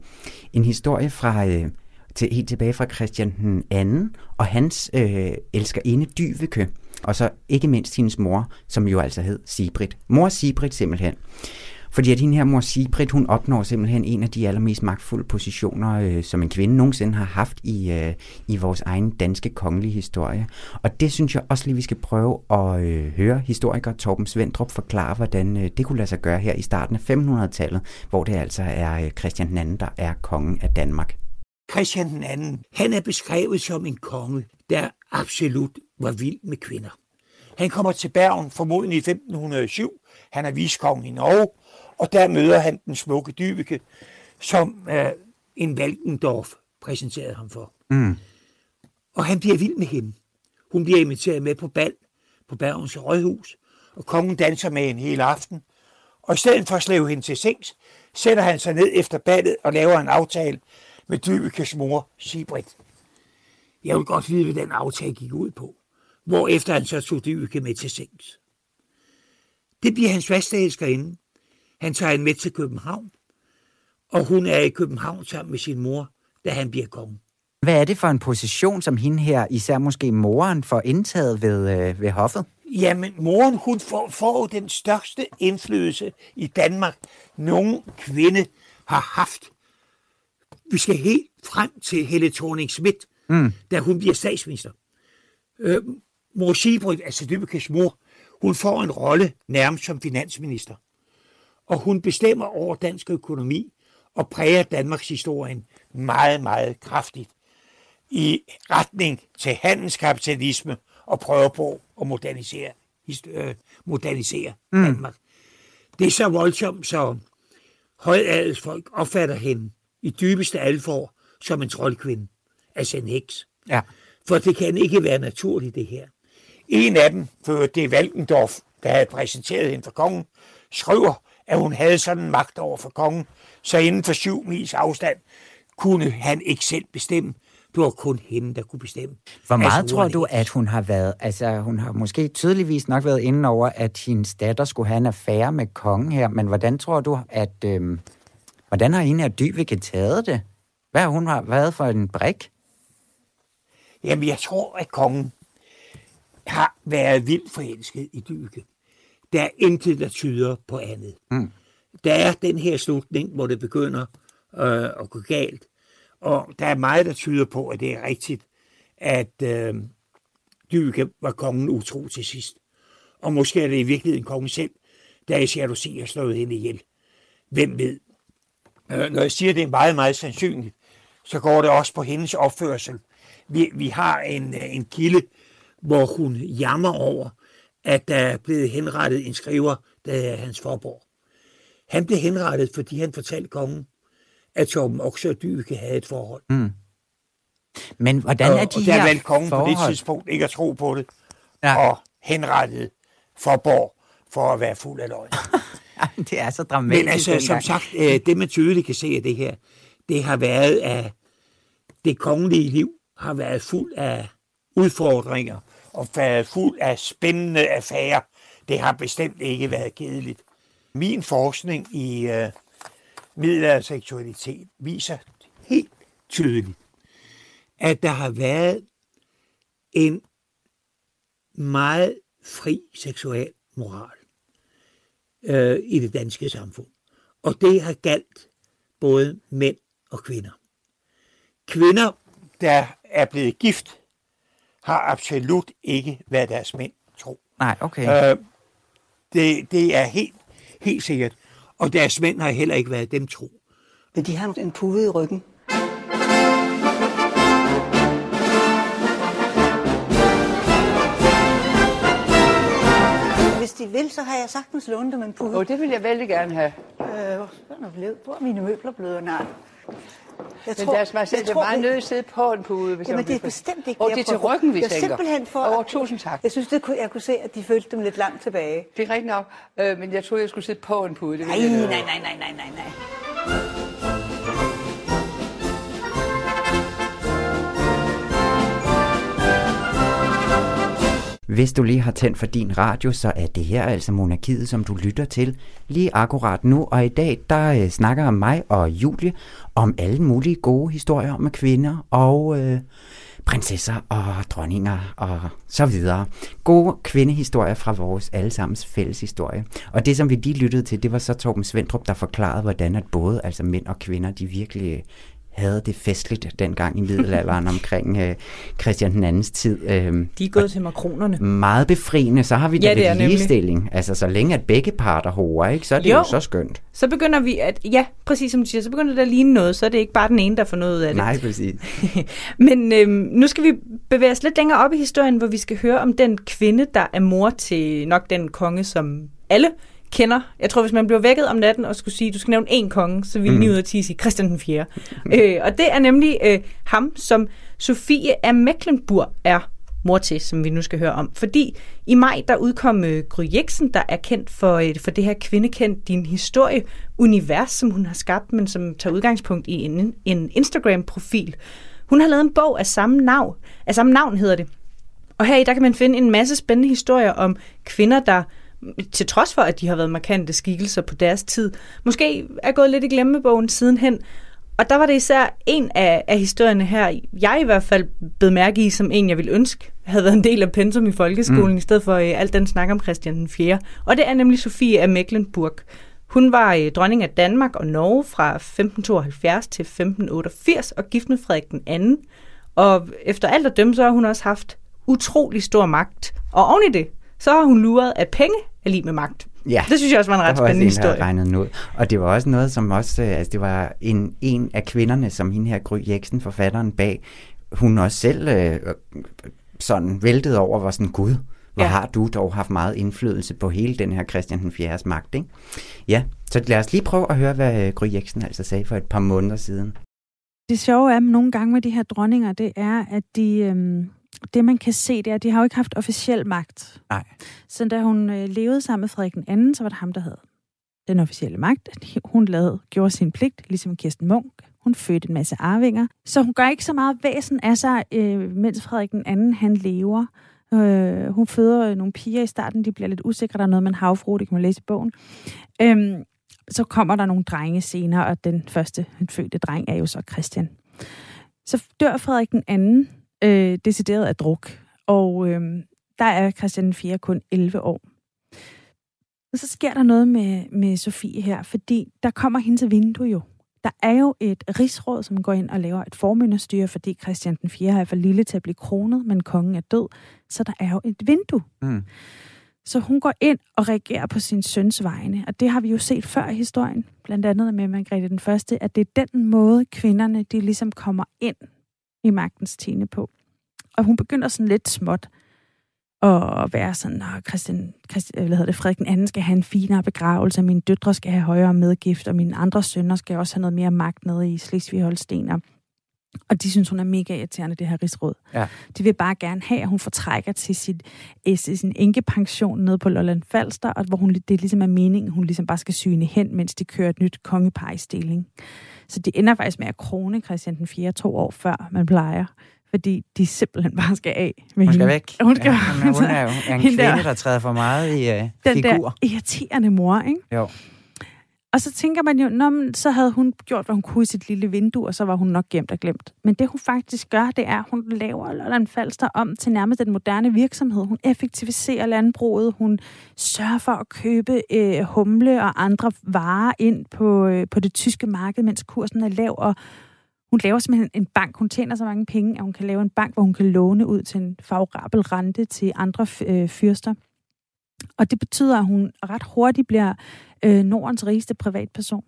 en historie fra øh, til, helt tilbage fra Christian den anden og hans øh, elskerinde Dyveke, og så ikke mindst hendes mor, som jo altså hed Sibrit. Mor Sibrit simpelthen. Fordi at hende her mor Sigrid, hun opnår simpelthen en af de allermest magtfulde positioner, øh, som en kvinde nogensinde har haft i, øh, i vores egen danske kongelige historie. Og det synes jeg også lige, vi skal prøve at øh, høre historiker Torben Svendrup forklare, hvordan øh, det kunne lade sig gøre her i starten af 500-tallet, hvor det altså er øh, Christian II, der er kongen af Danmark. Christian II, han er beskrevet som en konge, der absolut var vild med kvinder. Han kommer til Bergen formodentlig i 1507. Han er viskongen i Norge, og der møder han den smukke Dybeke, som uh, en Valkendorf præsenterede ham for. Mm. Og han bliver vild med hende. Hun bliver inviteret med på bal på Bergens Rådhus, og kongen danser med hende hele aften. Og i stedet for at slæve hende til sengs, sætter han sig ned efter ballet og laver en aftale med Dybekes mor, Sibrit. Jeg vil godt vide, hvad den aftale gik ud på. Hvor efter han så tog Dybeke med til sengs. Det bliver hans faste elskerinde, han tager hende med til København, og hun er i København sammen med sin mor, da han bliver konge. Hvad er det for en position, som hende her, især måske moren, får indtaget ved, øh, ved hoffet? Jamen, moren hun får, får den største indflydelse i Danmark, nogen kvinde har haft. Vi skal helt frem til Helle thorning Schmidt, mm. da hun bliver statsminister. Øh, mor Sibryt, altså Dybekes mor, hun får en rolle nærmest som finansminister og hun bestemmer over dansk økonomi og præger Danmarks historien meget, meget kraftigt i retning til handelskapitalisme og prøver på at modernisere, øh, modernisere mm. Danmark. Det er så voldsomt, så højadelsfolk opfatter hende i dybeste alvor som en troldkvinde, altså en heks. Ja. For det kan ikke være naturligt, det her. En af dem, for det er Valkendorf, der havde præsenteret hende for kongen, skriver, at hun havde sådan en magt over for kongen, så inden for syv mils afstand kunne han ikke selv bestemme. Det var kun hende, der kunne bestemme. Hvor meget altså, tror du, at hun har været, altså hun har måske tydeligvis nok været inde over, at hendes datter skulle have en affære med kongen her, men hvordan tror du, at, øhm, hvordan har hende her Dyvike taget det? Hvad har hun været for en brik? Jamen, jeg tror, at kongen har været vildt forelsket i Dyvike. Der er intet, der tyder på andet. Mm. Der er den her slutning, hvor det begynder øh, at gå galt. Og der er meget, der tyder på, at det er rigtigt, at øh, Dyke var kongen utro til sidst. Og måske er det i virkeligheden kongen selv, da jalousi har slået hende ihjel. Hvem ved? Øh, Når jeg siger, at det er meget, meget sandsynligt, så går det også på hendes opførsel. Vi, vi har en, øh, en kilde, hvor hun jammer over, at der er blevet henrettet en skriver, der er Hans Forborg. Han blev henrettet, fordi han fortalte kongen, at Torben Okser og Dyveke havde et forhold. Mm. Men hvordan er og, de og der her valgte kongen forhold? på det tidspunkt ikke at tro på det, Ja. og henrettede Forborg for at være fuld af løgn. det er så dramatisk. Men altså, som sagt, øh, det man tydeligt kan se af det her, det har været, at det kongelige liv har været fuld af udfordringer og været fuld af spændende affærer. Det har bestemt ikke været kedeligt. Min forskning i øh, middelalderseksualitet viser helt tydeligt, at der har været en meget fri seksuel moral øh, i det danske samfund. Og det har galt både mænd og kvinder. Kvinder, der er blevet gift, har absolut ikke været deres mænd tro. Nej, okay. Øh, det, det er helt, helt sikkert. Og deres mænd har heller ikke været dem tro. Men de har en pude i ryggen. Hvis de vil, så har jeg sagtens lånt dem en pude. Og det vil jeg vældig gerne have. Øh, hvor, er blevet, hvor er mine møbler blevet? Nej. Jeg Men deres majestæt jeg er tror, meget det- nødt til at sidde på en pude. Hvis Jamen, jeg det er bestemt ikke Og jeg det er til ryggen, vi er tænker. simpelthen for... Over, tusind tak. Jeg synes, det kunne, jeg kunne se, at de følte dem lidt langt tilbage. Det er rigtigt nok, øh, men jeg troede, jeg skulle sidde på en pude. Det Nej, jeg nej, nej, nej, nej, nej, nej. Hvis du lige har tændt for din radio, så er det her altså Monarkiet, som du lytter til lige akkurat nu. Og i dag, der øh, snakker mig og Julie om alle mulige gode historier om kvinder og øh, prinsesser og dronninger og så videre. Gode kvindehistorier fra vores allesammens fælles historie. Og det, som vi lige lyttede til, det var så Torben Svendrup, der forklarede, hvordan at både altså mænd og kvinder, de virkelig havde det festligt dengang i middelalderen omkring øh, Christian den andens tid. Øh, De er gået til makronerne. meget befriende, så har vi da Ja, det er lidt nemlig. ligestilling. Altså, så længe at begge parter hover, ikke, så er det jo. Jo. så skønt. Så begynder vi at, ja, præcis som du siger, så begynder det at ligne noget, så er det ikke bare den ene, der får noget af det. Nej, præcis. Men øhm, nu skal vi bevæge os lidt længere op i historien, hvor vi skal høre om den kvinde, der er mor til nok den konge, som alle kender. Jeg tror, hvis man blev vækket om natten og skulle sige, du skal nævne én konge, så ville Mm. 9 ud af 10 sige Christian den 4. øh, og det er nemlig øh, ham, som Sofie af Mecklenburg er mor til, som vi nu skal høre om. Fordi i maj, der udkom øh, Gry Jeksen, der er kendt for, øh, for det her kvindekendt din historie-univers, som hun har skabt, men som tager udgangspunkt i en, en Instagram-profil. Hun har lavet en bog af samme navn, af samme navn hedder det. Og her i der kan man finde en masse spændende historier om kvinder, der til trods for, at de har været markante skikkelser på deres tid, måske er gået lidt i glemmebogen sidenhen. Og der var det især en af, af historierne her, jeg i hvert fald blev mærke i, som en, jeg ville ønske, havde været en del af pensum i folkeskolen, mm. i stedet for øh, alt den snak om Christian den 4. Og det er nemlig Sofie af Mecklenburg. Hun var øh, dronning af Danmark og Norge fra 1572 til 1588 og gift med Frederik den anden. Og efter alt at dømme, så har hun også haft utrolig stor magt. Og oven i det, så har hun luret, at penge er lige med magt. Ja, Det synes jeg også var en ret spændende også historie. regnet den ud. Og det var også noget, som også, øh, altså det var en, en af kvinderne, som hende her Gry Jeksen, forfatteren bag, hun også selv øh, sådan væltede over, var sådan, gud, hvor Ja. har du dog haft meget indflydelse på hele den her Christian den 4. magt, ikke? Ja, så lad os lige prøve at høre, hvad øh, Gry Jeksen altså sagde for et par måneder siden. Det sjove er nogle gange med de her dronninger, det er, at de, øhm, det man kan se, det er, at de har jo ikke haft officiel magt. Nej. Så da hun øh, levede sammen med Frederik den anden, så var det ham, der havde den officielle magt. Hun lavede, gjorde sin pligt, ligesom Kirsten Munk. Hun fødte en masse arvinger. Så hun gør ikke så meget væsen af sig, øh, mens Frederik den anden, han lever. Øh, hun føder øh, nogle piger i starten, de bliver lidt usikre. Der er noget med en havfru, det kan man læse i bogen. Øhm, så kommer der nogle drenge senere, og den første den fødte dreng er jo så Christian. Så dør Frederik den anden øh, decideret af druk, og øh, der er Christian den 4. kun 11 år. Og så sker der noget med, med Sofie her, fordi der kommer hendes vindue jo. Der er jo et rigsråd, som går ind og laver et formynderstyre, fordi Christian den 4. er for lille til at blive kronet, men kongen er død. Så der er jo et vindue. Mm. Så hun går ind og reagerer på sin søns vegne, og det har vi jo set før i historien, blandt andet med Margrethe den Første, at det er den måde, kvinderne de ligesom kommer ind i magtens tine på. Og hun begynder sådan lidt småt at være sådan, at Christian, Christian, hvad hedder det, Frederik den anden skal have en finere begravelse, mine døtre skal have højere medgift, og mine andre sønner skal også have noget mere magt nede i Slesvig-Holsten. Og de synes, hun er mega irriterende, det her rigsråd. Ja. De vil bare gerne have, at hun fortrækker til sit, øh, sin enkepension nede på Lolland Falster, og hvor hun, det ligesom er meningen, hun ligesom bare skal syne hen, mens de kører et nyt kongepar i stilling. Så det ender faktisk med at krone Christian den 4. to år før man plejer fordi de simpelthen bare skal af med Hun skal hende. væk. Hun, skal, ja, hun, er, hun er jo en kvinde, der- der træder for meget i uh, den figur. der irriterende mor, ikke? Jo. Og så tænker man jo, Nå, men så havde hun gjort, hvad hun kunne i sit lille vindue, og så var hun nok gemt og glemt. Men det hun faktisk gør, det er, at hun laver Lolland Falster om til nærmest den moderne virksomhed. Hun effektiviserer landbruget, hun sørger for at købe øh, humle og andre varer ind på, øh, på det tyske marked, mens kursen er lav, og hun laver simpelthen en bank. Hun tjener så mange penge, at hun kan lave en bank, hvor hun kan låne ud til en favorabel rente til andre øh, fyrster. Og det betyder, at hun ret hurtigt bliver øh, Nordens rigeste privatperson.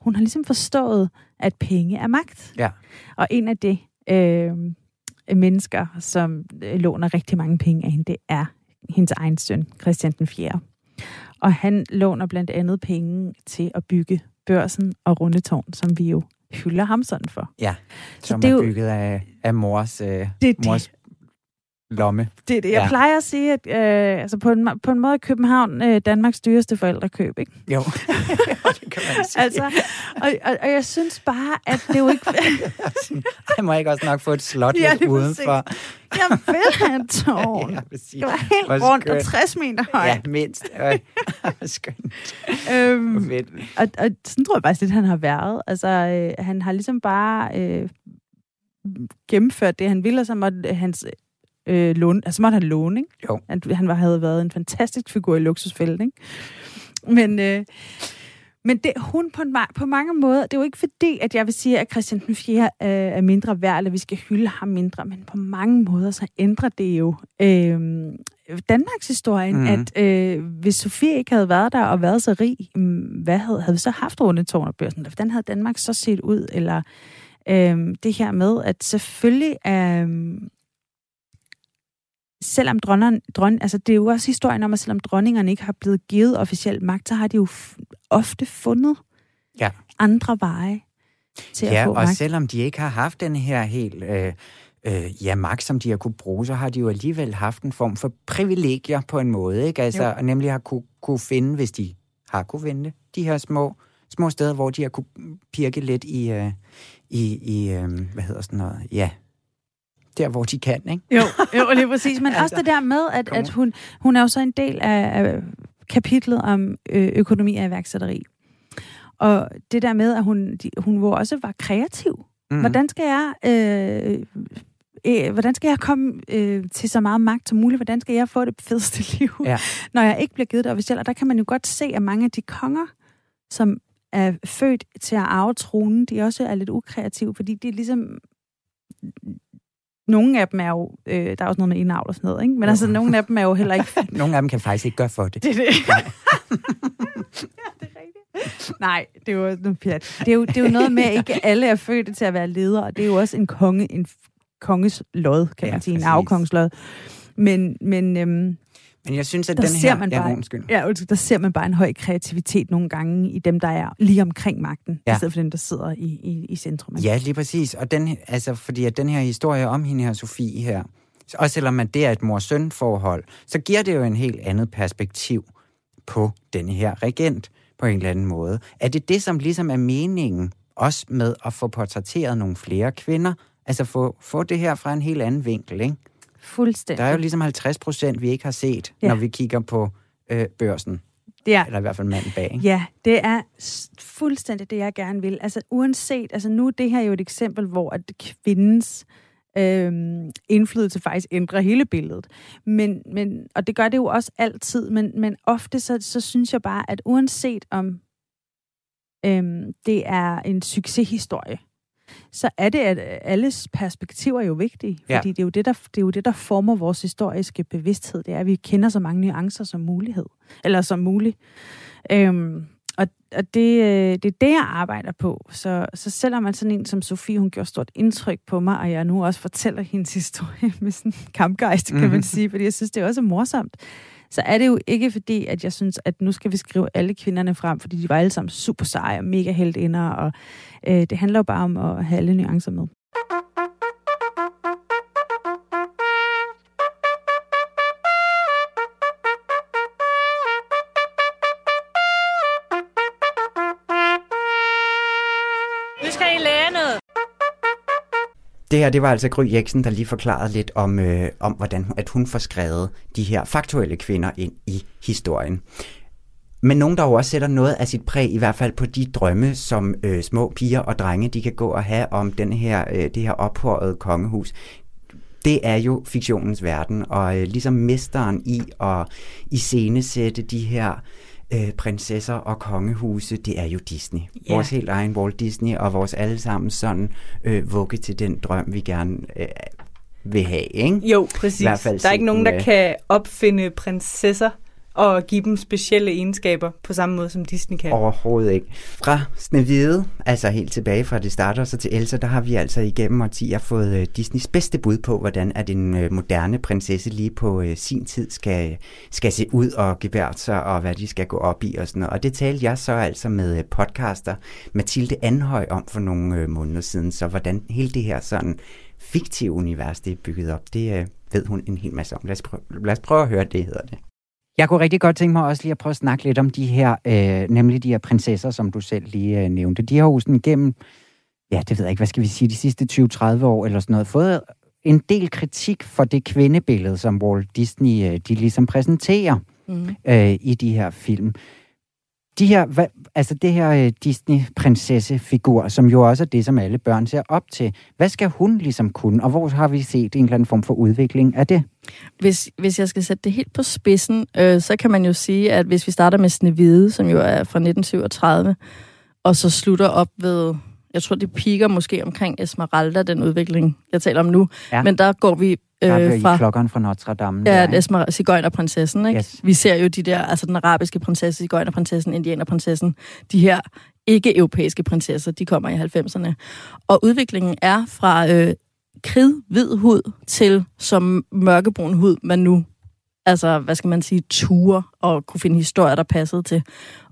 Hun har ligesom forstået, at penge er magt. Ja. Og en af de øh, mennesker, som øh, låner rigtig mange penge af hende, det er hendes egen søn, Christian den 4. Og han låner blandt andet penge til at bygge børsen og Rundetårn, som vi jo hylder ham sådan for. Ja, som det er er, bygget af, af mors, øh, det. mors lomme. Det er det. Jeg Ja. plejer at sige, at øh, altså på, en, på en måde er København øh, Danmarks dyreste forældrekøb, ikke? Jo, det kan man sige. Altså, og, og, og jeg synes bare, at det er jo ikke... Jeg må ikke også nok få et slot Ja, lidt udenfor. jeg vil have en tårn. Ja, præcis. Det var helt Hvor rundt og skønt. 60 meter Ja, højt. mindst. Skønt. Øhm, og, og sådan tror jeg faktisk lidt, han har været. Altså, øh, han har ligesom bare øh, gennemført det, han ville, og så måtte hans øh, låne, altså måtte han låne, ikke? Jo. Han, han var, havde været en fantastisk figur i luksusfælden, ikke? Men, øh, men det, hun på, en, på mange måder, det er jo ikke fordi, at jeg vil sige, at Christian den 4. Øh, er mindre værd, eller vi skal hylde ham mindre, men på mange måder, så ændrer det jo øh, Danmarks historien, mm. at øh, hvis Sofie ikke havde været der og været så rig, mm, hvad havde, havde vi så haft Rundetårn og børsen? Hvordan havde Danmark så set ud? Eller øh, det her med, at selvfølgelig øh, selvom dronneren, dron, altså det er jo også historien om, at selvom dronningerne ikke har blevet givet officiel magt, så har de jo ofte fundet Ja. andre veje til at Ja, få og magt. selvom de ikke har haft den her helt øh, øh, ja, magt, som de har kunne bruge, så har de jo alligevel haft en form for privilegier på en måde, ikke? Altså, Jo. og nemlig har kunne, kunne finde, hvis de har kunne finde de her små, små steder, hvor de har kunne pirke lidt i, øh, i, i øh, hvad hedder sådan noget, ja, der hvor de kan, ikke? Jo, jo lige præcis. Men Altså, også det der med, at, at hun, hun er jo så en del af, af kapitlet om ø, økonomi og iværksætteri. Og det der med, at hun, de, hun jo også var kreativ. Mhm. Hvordan skal jeg... Øh, øh, hvordan skal jeg komme øh, til så meget magt som muligt? Hvordan skal jeg få det fedeste liv, Ja. når jeg ikke bliver givet det officielt? Og der kan man jo godt se, at mange af de konger, som er født til at arve tronen, de også er lidt ukreative, fordi de er ligesom nogle af dem er jo, øh, der er også noget med indavl og sådan noget, ikke? men altså nogle af dem er jo heller ikke... Nogle af dem kan faktisk ikke gøre for det. Det er det. ja, det er rigtigt. Nej, det er jo noget pjat. Det er jo, det er jo noget med, at ikke alle er født til at være ledere, og det er jo også en konge, en konges lod, kan Ja, man sige, en præcis. afkongens lod. Men, men øhm, Men jeg synes, at der den ser her... man ja, bare, undskyld. ja, undskyld, der ser man bare en høj kreativitet nogle gange i dem, der er lige omkring magten, ja. I stedet for dem, der sidder i, i, i centrum. Ja, lige præcis. Og den, altså, fordi at den her historie om hende her, Sofie her, og selvom man det er et mor-søn-forhold, så giver det jo en helt andet perspektiv på denne her regent på en eller anden måde. Er det det, som ligesom er meningen, også med at få portrætteret nogle flere kvinder? Altså få, få det her fra en helt anden vinkel, ikke? Fuldstændig. Der er jo ligesom 50 procent, vi ikke har set, Ja. når vi kigger på øh, børsen. Ja. Eller i hvert fald manden bag, ikke? Ja, det er fuldstændig det, jeg gerne vil. Altså uanset, altså nu er det her jo et eksempel, hvor at kvindens øhm, indflydelse faktisk ændrer hele billedet. Men, men, og det gør det jo også altid, men, men ofte så, så synes jeg bare, at uanset om øhm, det er en succeshistorie, så er det, at alles perspektiver er jo vigtige. Ja. Fordi det er, jo det, der, det er jo det, der former vores historiske bevidsthed. Det er, at vi kender så mange nuancer som mulighed. Eller som muligt. Øhm, og, og det, øh, det er det, jeg arbejder på. Så, så selvom man sådan en som Sofie, hun gjorde stort indtryk på mig, og jeg nu også fortæller hendes historie med sådan kampgejst, kan Mhm. man sige, fordi jeg synes, det er også morsomt, så er det jo ikke fordi, at jeg synes, at nu skal vi skrive alle kvinderne frem, fordi de var alle sammen super seje og mega heldinder, og øh, det handler jo bare om at have alle nuancer med. Det her, det var altså Gry Jeksen, der lige forklarede lidt om, øh, om hvordan at hun får skrevet de her faktuelle kvinder ind i historien. Men nogen, der jo også sætter noget af sit præg, i hvert fald på de drømme, som øh, små piger og drenge, de kan gå og have om den her, øh, det her ophøjede kongehus. Det er jo fiktionens verden, og øh, ligesom mesteren i at iscenesætte de her øh, prinsesser og kongehuse, det er jo Disney. Ja. Vores helt egen Walt Disney, og vores allesammen sådan øh, vugge til den drøm, vi gerne øh, vil have, ikke? Jo, præcis. I hvert fald der er ikke nogen, der med- kan opfinde prinsesser og give dem specielle egenskaber på samme måde, som Disney kan. Overhovedet ikke. Fra Snevide, altså helt tilbage fra det starter så til Elsa, der har vi altså igennem årtier fået øh, Disneys bedste bud på, hvordan at en øh, moderne prinsesse lige på øh, sin tid skal, skal se ud og gebære sig, og hvad de skal gå op i og sådan noget. Og det talte jeg så altså med podcaster Mathilde Anhøj om for nogle måneder siden, så hvordan hele det her sådan fiktive univers, det er bygget op, det ved hun en hel masse om. Lad os, prøve, lad os prøve at høre, det hedder det. Jeg kunne rigtig godt tænke mig også lige at prøve at snakke lidt om de her, øh, nemlig de her prinsesser, som du selv lige øh, nævnte. De har jo sådan gennem, ja, det ved jeg ikke, hvad skal vi sige, de sidste 20-30 år eller sådan noget, fået en del kritik for det kvindebillede, som Walt Disney, øh, de ligesom præsenterer Mm. øh, i de her film. De her, hvad, altså det her øh, Disney-prinsessefigur, som jo også er det, som alle børn ser op til. Hvad skal hun ligesom kunne, og hvor har vi set en eller anden form for udvikling af det? Hvis, hvis jeg skal sætte det helt på spidsen, øh, så kan man jo sige, at hvis vi starter med Snevide, som jo er fra 1937, og så slutter op ved, jeg tror, det piker måske omkring Esmeralda, den udvikling, jeg taler om nu. Ja. Men der går vi Der øh, i fra... klokkeren fra Notre Dame. Ja, der? Esmer, Sigøjnerprinsessen, ikke? Yes. Vi ser jo de der, altså den arabiske prinsesse, Sigøjnerprinsessen, Indianerprinsessen, de her ikke-europæiske prinsesser, de kommer i 90'erne. Og udviklingen er fra øh, kridhvid hud til som mørkebrun hud, man nu, altså hvad skal man sige, ture og kunne finde historier, der passede til.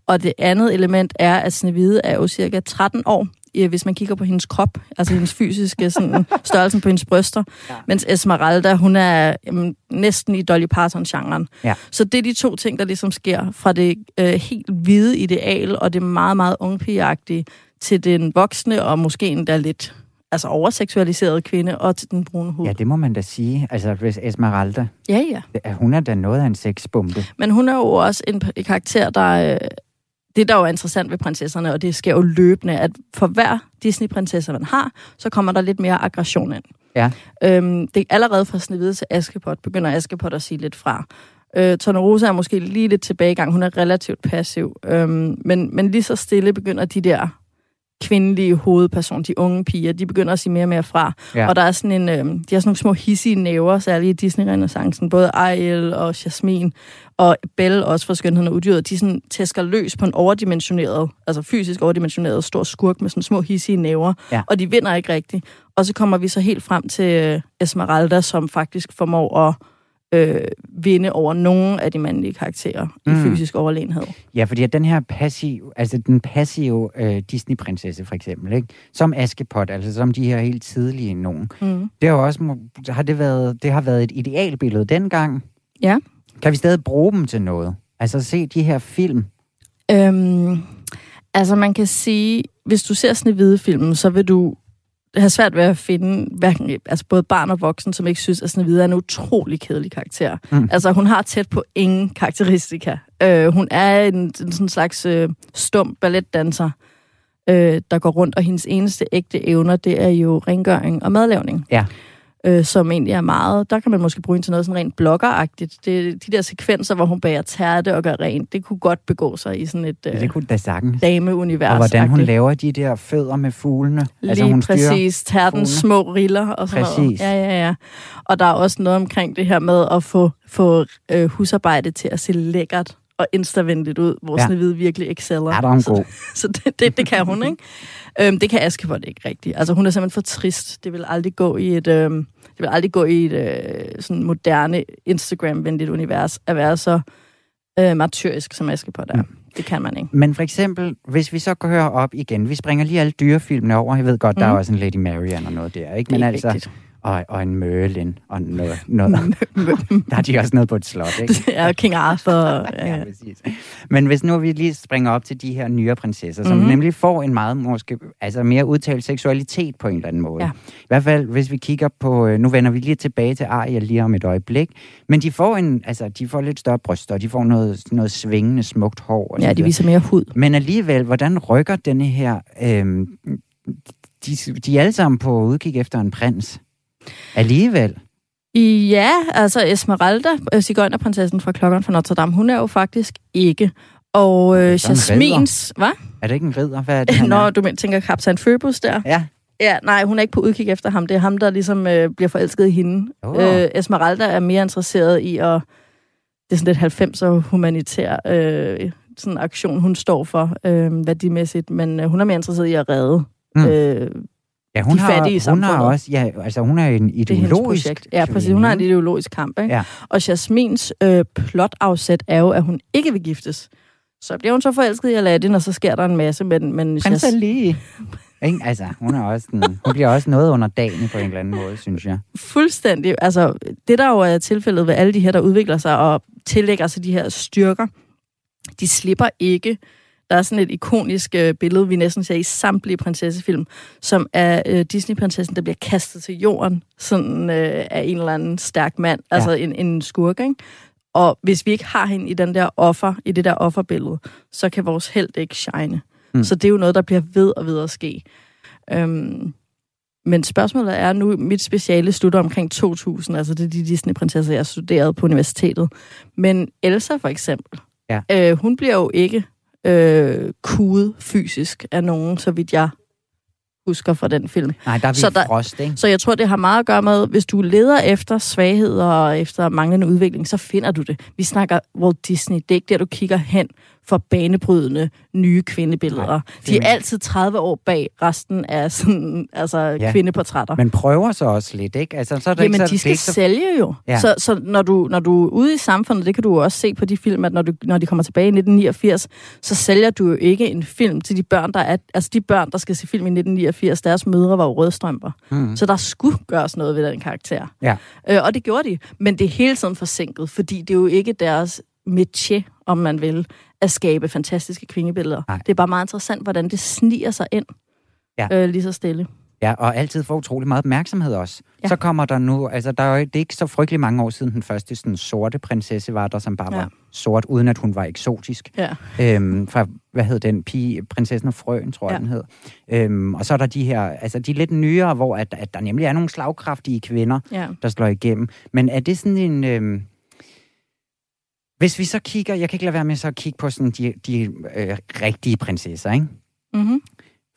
Og det andet element er, at Snevide er jo cirka 13 år, øh, hvis man kigger på hendes krop, altså hendes fysiske sådan, størrelsen på hendes bryster, ja. mens Esmeralda, hun er jamen, næsten i Dolly Parton-genren. Ja. Så det er de to ting, der ligesom sker fra det øh, helt hvide ideal og det meget, meget ungpigeagtige til den voksne og måske endda lidt altså overseksualiserede kvinde og til den brune hud. Ja, det må man da sige. Altså, hvis Esmeralda, ja, ja. hun er da noget af en sexbombe. Men hun er jo også en, en karakter, der... Det, der jo er interessant ved prinsesserne, og det sker jo løbende, at for hver Disney-prinsesse, man har, så kommer der lidt mere aggression ind. Ja. Øhm, det er allerede fra Snevide til Askepot, begynder Askepot at sige lidt fra. Øh, Tornerosa er måske lige lidt tilbage i gang. Hun er relativt passiv. Øhm, men, men lige så stille begynder de der kvindelige hovedpersoner, de unge piger, de begynder at sige mere og mere fra. Ja. Og der er sådan en, øh, de har sådan nogle små hissige næver, særligt i Disney-renaissancen. Både Ariel og Jasmine og Belle, også fra Skønheden og Udyret, de sådan tæsker løs på en overdimensioneret, altså fysisk overdimensioneret stor skurk med sådan små hissige næver. Ja. Og de vinder ikke rigtigt. Og så kommer vi så helt frem til øh, Esmeralda, som faktisk formår at øh, vinde over nogle af de mandlige karakterer mm. I fysisk overlegenhed. Ja, fordi at den her passiv, altså den passive øh, Disney-prinsesse for eksempel, ikke? som Askepot, altså som de her helt tidlige nogen, Mm. det har også, har det, været, det har været et idealbillede dengang. Ja. Kan vi stadig bruge dem til noget? Altså se de her film. Øhm, altså man kan sige, hvis du ser Snevide-filmen, så vil du have svært ved at finde hverken, altså både barn og voksen, som ikke synes, at Snevide er en utrolig kedelig karakter. Mm. Altså hun har tæt på ingen karakteristika. Øh, hun er en, en sådan slags øh, stum balletdanser, øh, der går rundt, og hendes eneste ægte evner, det er jo rengøring og madlavning. Ja. Øh, som egentlig er meget, der kan man måske bruge hende til noget sådan rent bloggeragtigt. Det, de der sekvenser, hvor hun bager tærte og gør rent, det kunne godt begå sig i sådan et øh, Ja, det kunne da sagtens. dameunivers. Og hvordan hun laver de der fødder med fuglene. Lige altså, hun præcis. Tærtens små riller og sådan noget. Præcis. Ja, ja, ja. Og der er også noget omkring det her med at få, få øh, husarbejde til at se lækkert og instavenligt ud, hvor Ja. Snevide virkelig exceller. Ja, der er hun så, god. så det, det, det kan hun, ikke? øhm, det kan Askepot ikke rigtigt. Altså, hun er simpelthen for trist. Det vil aldrig gå i et, øhm, det vil aldrig gå i et øh, sådan moderne Instagram-venligt univers at være så øh, martyrisk, som Askepot er. Mm. Det kan man ikke. Men for eksempel, hvis vi så går op igen, vi springer lige alle dyrefilmene over. Jeg ved godt, mm. der er også en Lady Marian og noget der, ikke? Det Men er altså, rigtigt. Og, og en Merlin og noget. noget. der er de også noget på et slot, ikke? ja, King Arthur. ja, ja, præcis. Men hvis nu vi lige springer op til de her nyere prinsesser, som Mhm. mm-hmm. nemlig får en meget måske, altså mere udtalt seksualitet på en eller anden måde. Ja. I hvert fald, hvis vi kigger på, øh, nu vender vi lige tilbage til Ariel lige om et øjeblik, men de får en, altså de får lidt større bryster, og de får noget, noget svingende, smukt hår. Og Ja, de viser mere hud. Men alligevel, hvordan rykker denne her... Øhm, de, de er alle sammen på udkig efter en prins. Alligevel. Ja, altså Esmeralda, øh, cigøjnerprinsessen fra Klokkeren fra Notre Dame, hun er jo faktisk ikke. Og øh, Jasmins... Hvad? Er det ikke en ridder? Hvad er det, Nå, er? du men- tænker kaptajn Phoebus der? Ja. Ja, nej, hun er ikke på udkig efter ham. Det er ham, der ligesom øh, bliver forelsket i hende. Åh. Øh, Esmeralda er mere interesseret i at... Det er sådan lidt 90'er humanitær øh, sådan aktion, hun står for øh, værdimæssigt, men øh, hun er mere interesseret i at redde Mm. øh, Ja, hun de har, fattige i hun har også, ja, altså hun er en Det er ideologisk. Ja, præcis. Hun har en ideologisk kamp. Ikke? Ja. Og Jasmins øh, plotafsæt er jo, at hun ikke vil giftes. Så bliver hun så forelsket i Aladdin, og så sker der en masse. Men, men Prins Ali. Ikke? Altså, hun, er også den, hun bliver også noget under dagen på en eller anden måde, synes jeg. fuldstændig... Altså, det der jo er tilfældet ved alle de her, der udvikler sig og tillægger sig de her styrker, de slipper ikke. Der er sådan et ikonisk øh, billede, vi næsten ser i samtlige prinsessefilm, som er øh, Disney-prinsessen, der bliver kastet til jorden sådan, øh, af en eller anden stærk mand, ja. altså en, en skurk, ikke? Og hvis vi ikke har hende i den der offer, i det der offerbillede, så kan vores held ikke shine. Mm. Så det er jo noget, der bliver ved og ved at ske. Øhm, men spørgsmålet er nu, mit speciale slutter omkring 2000, altså det er de Disney-prinsesser, jeg studerede på universitetet. Men Elsa for eksempel, Ja. øh, hun bliver jo ikke øh, kudet fysisk af nogen, så vidt jeg husker fra den film. Nej, der er vi Så så der- frost, ikke? Så jeg tror, det har meget at gøre med, hvis du leder efter svagheder og efter manglende udvikling, så finder du det. Vi snakker Walt Disney. Det er ikke der, du kigger hen for banebrydende nye kvindebilleder. Nej, det De er altid 30 år bag resten af sådan, altså Ja. kvindeportrætter. Men prøver så også lidt, ikke? Altså, så er det Jamen, ikke, så, de det skal ikke så... sælge jo. Ja. Så, så når, du, når du er ude i samfundet, det kan du også se på de film, at når, du, når de kommer tilbage i 1989, så sælger du jo ikke en film til de børn, der er... Altså de børn, der skal se film i 1989, deres mødre var jo rødstrømper. Mm. Så der skulle gøres noget ved den karakter. Ja. Øh, og det gjorde de. Men det er hele tiden forsinket, fordi det er jo ikke deres métier, om man vil, at skabe fantastiske kvindebilleder. Nej. Det er bare meget interessant, hvordan det sniger sig ind. Ja. Øh, lige så stille. Ja, og altid får utrolig meget opmærksomhed også. Ja. Så kommer der nu, altså der er det er ikke så frygtelig mange år siden den første sådan, sorte prinsesse var der, som bare. Ja. var sort, uden at hun var eksotisk. Ja. Øhm, fra, hvad hed den, pige, prinsessen og frøen, tror jeg, Ja. den hed. Øhm, og så er der de her, altså de lidt nyere, hvor at, at der nemlig er nogle slagkraftige kvinder, Ja. der slår igennem. Men er det sådan en... Øhm, hvis vi så kigger, jeg kan ikke lade være med så at kigge på sådan de, de øh, rigtige prinsesser, ikke? Mm-hmm.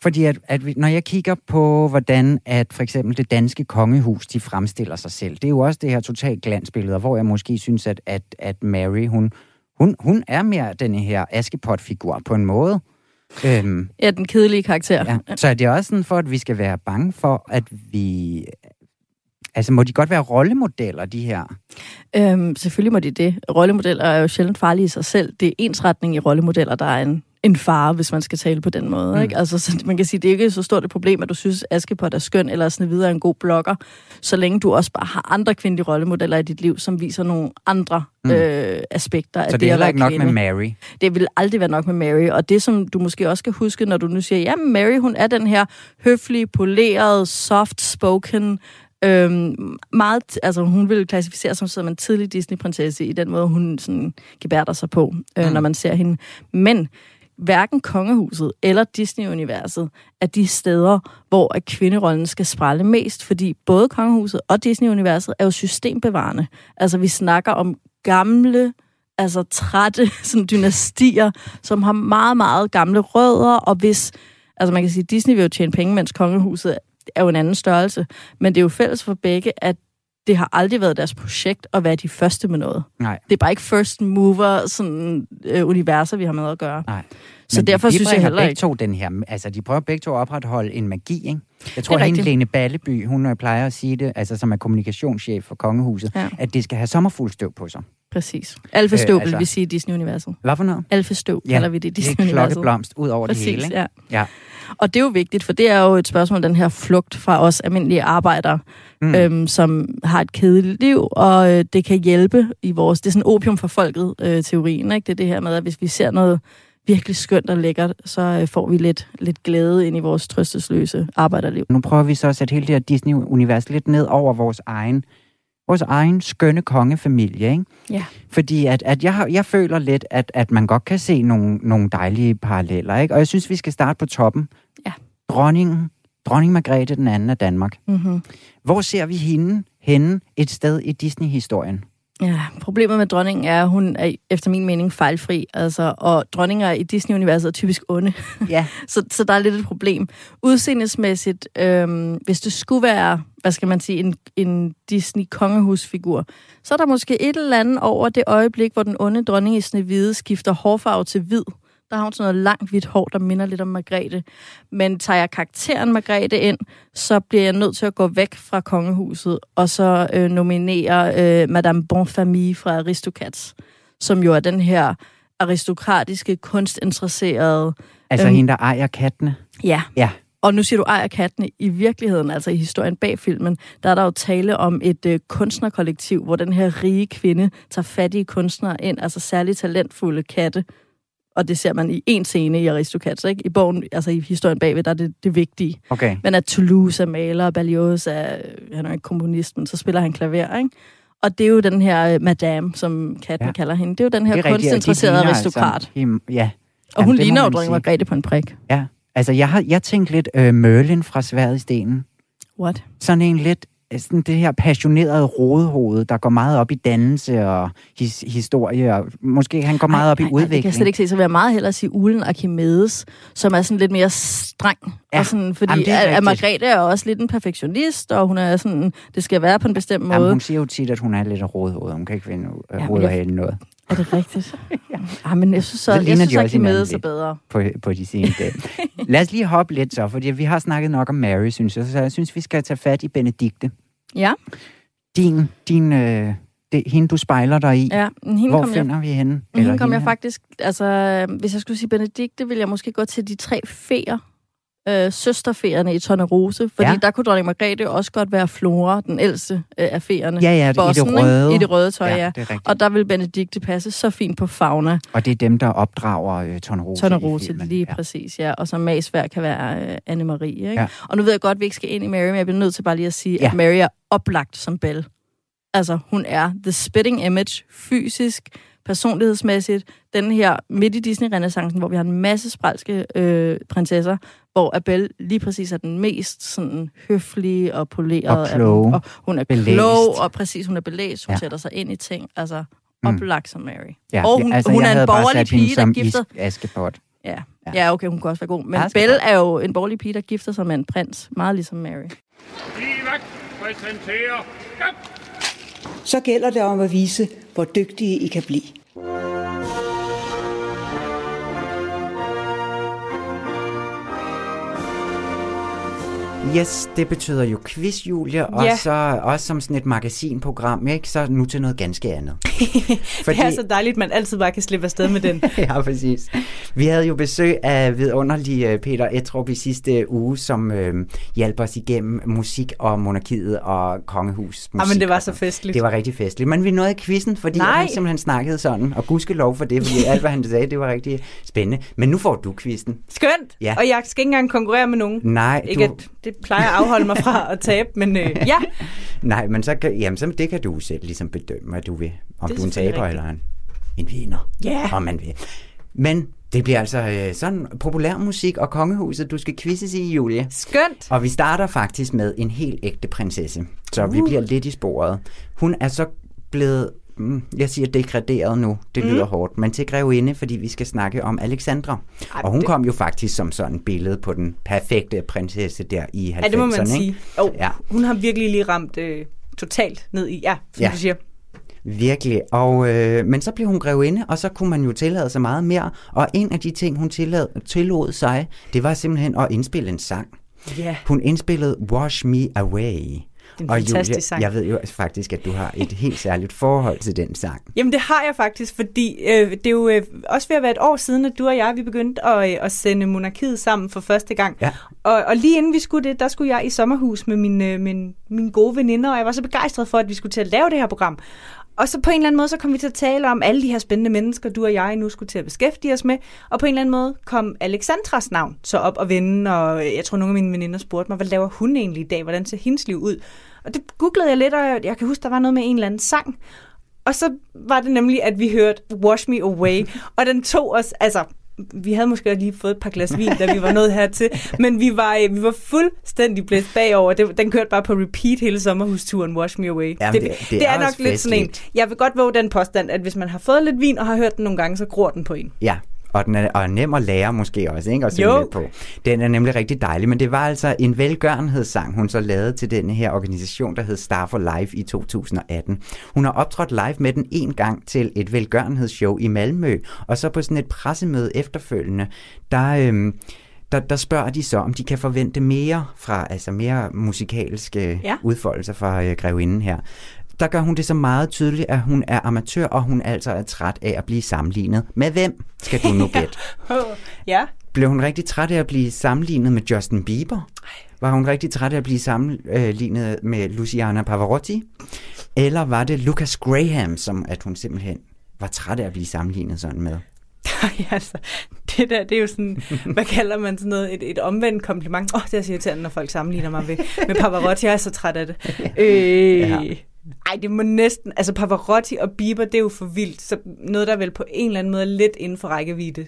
Fordi at, at vi, når jeg kigger på, hvordan at for eksempel det danske kongehus, de fremstiller sig selv, det er jo også det her totalt glansbilleder, hvor jeg måske synes, at, at, at Mary, hun, hun, hun er mere den her Askepot-figur på en måde. Øhm, Ja, den kedelige karakter. ja. Så er det også sådan for, at vi skal være bange for, at vi... Altså, må de godt være rollemodeller, de her? Øhm, selvfølgelig må de det. Rollemodeller er jo sjældent farlige i sig selv. Det er ensretning i rollemodeller, der er en, en fare, hvis man skal tale på den måde. Mm. Ikke? Altså, så man kan sige, det er ikke så stort et problem, at du synes, Askepot er skøn, eller sådan videre er en god blogger, så længe du også bare har andre kvindelige rollemodeller i dit liv, som viser nogle andre Mm. øh, aspekter af Så det, det er heller ikke nok kvinde. med Mary. Det vil aldrig være nok med Mary. Og det, som du måske også skal huske, når du nu siger, ja, Mary, hun er den her høflige, polerede, soft-spoken, øhm, meget, altså hun vil klassificere sig som en tidlig Disney-prinsesse i den måde, hun sådan gebærder sig på, øh, Mm. mm. når man ser hende. Men hverken kongehuset eller Disney-universet er de steder, hvor at kvinderollen skal sprælle mest, fordi både kongehuset og Disney-universet er jo systembevarende. Altså, vi snakker om gamle, altså trætte sådan dynastier, som har meget, meget gamle rødder, og hvis, altså man kan sige, Disney vil jo tjene penge, mens kongehuset er jo en anden størrelse, men det er jo fælles for begge, at det har aldrig været deres projekt at være de første med noget. Nej. Det er bare ikke first mover sådan, øh, universer, vi har med at gøre. Nej. Så Men derfor de synes jeg heller ikke... to den her, altså de prøver begge to at opretholde en magi, ikke? Jeg tror, hende. Lene Balleby, hun øh, plejer at sige det, altså som er kommunikationschef for Kongehuset, Ja. at det skal have sommerfuldstøv på sig. Præcis. Alfestøv Øh, altså- vil vi sige i Disney-universet. Hvad for noget? Alfestøv ja, kalder vi det i det er Disney-universet. klokkeblomst ud over Præcis, det hele, ikke? ja. ja. Og det er jo vigtigt, for det er jo et spørgsmål, den her flugt fra os almindelige arbejdere, Mm. øhm, som har et kedeligt liv, og øh, det kan hjælpe i vores... Det er sådan opium for folket, øh, teorien, ikke? Det er det her med, at hvis vi ser noget virkelig skønt og lækkert, så øh, får vi lidt, lidt glæde ind i vores trøstesløse arbejderliv. Nu prøver vi så at sætte hele det her Disney-univers lidt ned over vores egen, vores egen skønne kongefamilie, ikke? Ja. Fordi at, at jeg, har, jeg føler lidt, at, at man godt kan se nogle, nogle dejlige paralleller, ikke? Og jeg synes, vi skal starte på toppen. Ja. Dronningen, dronning Margrethe den anden af Danmark. Mm-hmm. Hvor ser vi hende henne et sted i Disney-historien? Ja, problemet med dronningen er, at hun er efter min mening fejlfri, altså, og dronninger i Disney-universet er typisk onde. Ja. så, så der er lidt et problem. Udseendesmæssigt, øhm, hvis det skulle være, hvad skal man sige, en, en Disney-kongehusfigur, så er der måske et eller andet over det øjeblik, hvor den onde dronning i Snehvide skifter hårfarve til hvid. Der har hun sådan noget langt hvidt hår, der minder lidt om Margrethe. Men tager jeg karakteren Margrethe ind, så bliver jeg nødt til at gå væk fra kongehuset, og så øh, nominere øh, Madame Bonfamille fra Aristocats, som jo er den her aristokratiske, kunstinteresserede... Altså øhm, hende, der ejer kattene? Ja. Ja. Og nu siger du ejer kattene. I virkeligheden, altså i historien bag filmen, der er der jo tale om et øh, kunstnerkollektiv, hvor den her rige kvinde tager fattige kunstnere ind, altså særligt talentfulde katte. Og det ser man i en scene i Aristocats, ikke? I bogen, altså i historien bagved, der er det, det vigtige. Okay. Men at Toulouse er maler, og Berlioz er, han er ikke komponist, men så spiller han klaver, ikke? Og det er jo den her øh, madame, som katten Ja. kalder hende. Det er jo den her er kunstinteresserede ligner aristokrat. Altså, him, ja. og hun ligner jo dronning. Margrethe på en prik. Ja, altså jeg har jeg tænkt lidt øh, Merlin fra Sværet i stenen. What? Sådan en lidt, sådan det her passionerede rodehoved, der går meget op i dannelse og his, historie, og måske han går meget op i Ej, det udvikling. kan jeg slet ikke se. Så vil jeg meget hellere sige Ulen Archimedes, som er sådan lidt mere streng. Ja, Og sådan, fordi jamen, er at, at. Margrethe er også lidt en perfektionist, og hun er sådan, det skal være på en bestemt måde. Jamen, hun siger jo tit, at hun er lidt af rodehoved. Hun kan ikke finde øh, Ja, hoved men og jeg- noget Er det rigtigt? ja. Ah, men jeg synes så, Så jeg synes, de at også lidt. bedre. på, på de seneste dage. Lad os lige hoppe lidt så, fordi vi har snakket nok om Mary, synes jeg. Så jeg synes, vi skal tage fat i Benedikte. Ja, Din, din øh, det, hende, du spejler dig i. ja. Hende Hvor kom finder jeg, vi hende? hende kom jeg her? faktisk, altså, hvis jeg skulle sige Benedikte, ville jeg måske gå til de tre feer. Øh, søsterferierne i Tornerose, fordi Ja. der kunne dronning Margrethe også godt være Flora, den ældste øh, af ferierne. Ja, ja, i det Bossen, ikke? røde. I det røde tøj, Ja, ja. det er. Og der vil Benedikte passe så fint på fauna. Og det er dem, der opdrager øh, Tornerose. Tornerose, i filmen. lige ja. præcis, ja. Og så Magsvær kan være øh, Anne-Marie, ikke? Ja. Og nu ved jeg godt, at vi ikke skal ind i Mary, men jeg bliver nødt til bare lige at sige, Ja. at Mary er oplagt som Belle. Altså, hun er the spitting image, fysisk, personlighedsmæssigt. Den her midt i Disney-renaissancen, hvor vi har en masse spralske øh, prinsesser, hvor Abel lige præcis er den mest sådan høflige og polerede. Og af dem. kloge. Og hun er Belæst. klog, og præcis, hun er belæst. Hun Ja. sætter sig ind i ting. Altså, Mm. oplagt som Mary. Ja, og hun, altså, hun er en borgerlig pige, der gifter... Askepot. Ja. Ja. okay, hun kan også være god. Men skal Belle er jo en borgerlig pige, der gifter sig med en prins. Meget ligesom Mary. Livet præsenterer så gælder det om at vise, hvor dygtige I kan blive. Yes, det betyder jo quiz, Julie, og Ja. så også som sådan et magasinprogram, ikke? Så nu til noget ganske andet. Fordi... Det er så dejligt, man altid bare kan slippe afsted med den. ja, præcis. Vi havde jo besøg af vidunderlige øh, Peter Etrup i sidste uge, som øh, hjalp os igennem musik og monarkiet og kongehus. Jamen, Ah, det var så festligt. Det var rigtig festligt. Men vi nåede quizzen, fordi Nej. han simpelthen snakkede sådan, og gudskelov for det, fordi alt, hvad han sagde, det var rigtig spændende. Men nu får du quizzen. Skønt! Ja. Og jeg skal ikke engang konkurrere med nogen. Nej, Ikke du- at det plejer at afholde mig fra at tabe, men øh, ja. Nej, men så, kan, jamen, så det kan du selv ligesom bedømme, hvad du vil. Om Det du er en taber rigtigt. eller en, en vinder. Ja. Om man vil. Men Det bliver altså øh, sådan populærmusik og kongehuset, du skal quizzes i, Julie. Skønt! Og vi starter faktisk med en helt ægte prinsesse. Så uh. vi bliver lidt i sporet. Hun er så blevet, mm, jeg siger degraderet nu, det Mm. lyder hårdt, men til grevinde, fordi vi skal snakke om Alexandra. Ej, og hun det- kom jo faktisk som sådan et billede på den perfekte prinsesse der i 90'erne. Ja, det må man sige. Ikke? Oh, Ja. Hun har virkelig lige ramt øh, totalt ned i, ja, som Ja. du siger. Virkelig. Og, øh, men så blev hun grevinde, og så kunne man jo tillade sig meget mere. Og en af de ting, hun tillod, tillod sig, det var simpelthen at indspille en sang. Ja. Hun indspillede Wash Me Away. En og fantastisk Julia, sang. jeg ved jo faktisk, at du har et helt særligt forhold til den sang. Jamen det har jeg faktisk, fordi øh, det er jo øh, også ved at være et år siden, at du og jeg vi begyndte at, øh, at sende Monarkiet sammen for første gang. Ja. Og, og lige inden vi skulle det, der skulle jeg i sommerhus med mine, øh, min, mine gode veninder, og jeg var så begejstret for, at vi skulle til at lave det her program. Og så på en eller anden måde, så kom vi til at tale om alle de her spændende mennesker, du og jeg nu skulle til at beskæftige os med. Og på en eller anden måde kom Alexandras navn så op og vende, og jeg tror, nogle af mine veninder spurgte mig, hvad laver hun egentlig i dag? Hvordan ser hendes liv ud? Og det googlede jeg lidt, og jeg, jeg kan huske, der var noget med en eller anden sang. Og så var det nemlig, at vi hørte Wash Me Away, og den tog os, altså, vi havde måske lige fået et par glas vin, da vi var nået hertil, men vi var, øh, vi var fuldstændig blæst bagover. Det, den kørte bare på repeat hele sommerhusturen, Wash Me Away. Jamen, det, det- det, det er er nok lidt sådan en. Jeg vil godt våge den påstand, at hvis man har fået lidt vin og har hørt den nogle gange, så gror den på en. Ja, og den er, og er nem at lære måske også, ikke? At synge med på. Den er nemlig rigtig dejlig, men det var altså en velgørenhedssang, hun så lavede til denne her organisation, der hed Star for Life i 2018. Hun har optrådt live med den en gang til et velgørenhedsshow i Malmø, og så på sådan et pressemøde efterfølgende, der... Øhm, der, der spørger de så, om de kan forvente mere fra, altså mere musikalske Ja. udfoldelser fra øh, grevinden her. Der gør hun det så meget tydeligt, at hun er amatør, og hun altså er træt af at blive sammenlignet. Med hvem, skal du nu gætte? ja. Blev hun rigtig træt af at blive sammenlignet med Justin Bieber? Var hun rigtig træt af at blive sammenlignet med Luciana Pavarotti? Eller var det Lucas Graham, som at hun simpelthen var træt af at blive sammenlignet sådan med? Ej, altså, det der, det er jo sådan, hvad kalder man sådan noget, et, et omvendt kompliment. Åh, oh, det er så irriterende, når folk sammenligner mig med, med Pavarotti. Jeg er så træt af det. Øh, Ja. Ej, det må næsten, altså Pavarotti og Bieber, det er jo for vildt. Så noget, der vel på en eller anden måde lidt inden for rækkevidde.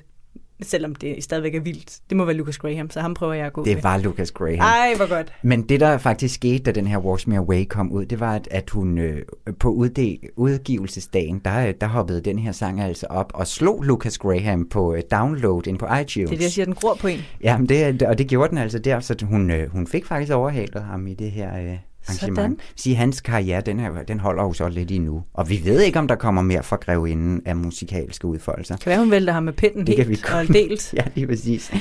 Selvom det stadigvæk er vildt. Det må være Lucas Graham, så ham prøver jeg at gå med. Det var Lucas Graham. Ej, hvor godt. Men det, der faktisk skete, da den her Wash Me Away kom ud, det var, at, at hun øh, på udde, udgivelsesdagen, der, der hoppede den her sang altså op og slog Lucas Graham på øh, download ind på iTunes. Det er det, jeg siger, den gror på en. Ja, men det, og det gjorde den altså der, så hun, øh, hun fik faktisk overhalet ham i det her øh, arrangement. Sådan. Sige, hans karriere, den, er, den holder jo så lidt endnu. Og vi ved ikke, om der kommer mere fra grevinden af musikalske udfoldelser. Kan være, hun vælter ham med pinden Det kan helt vi og delt. Ja, lige præcis.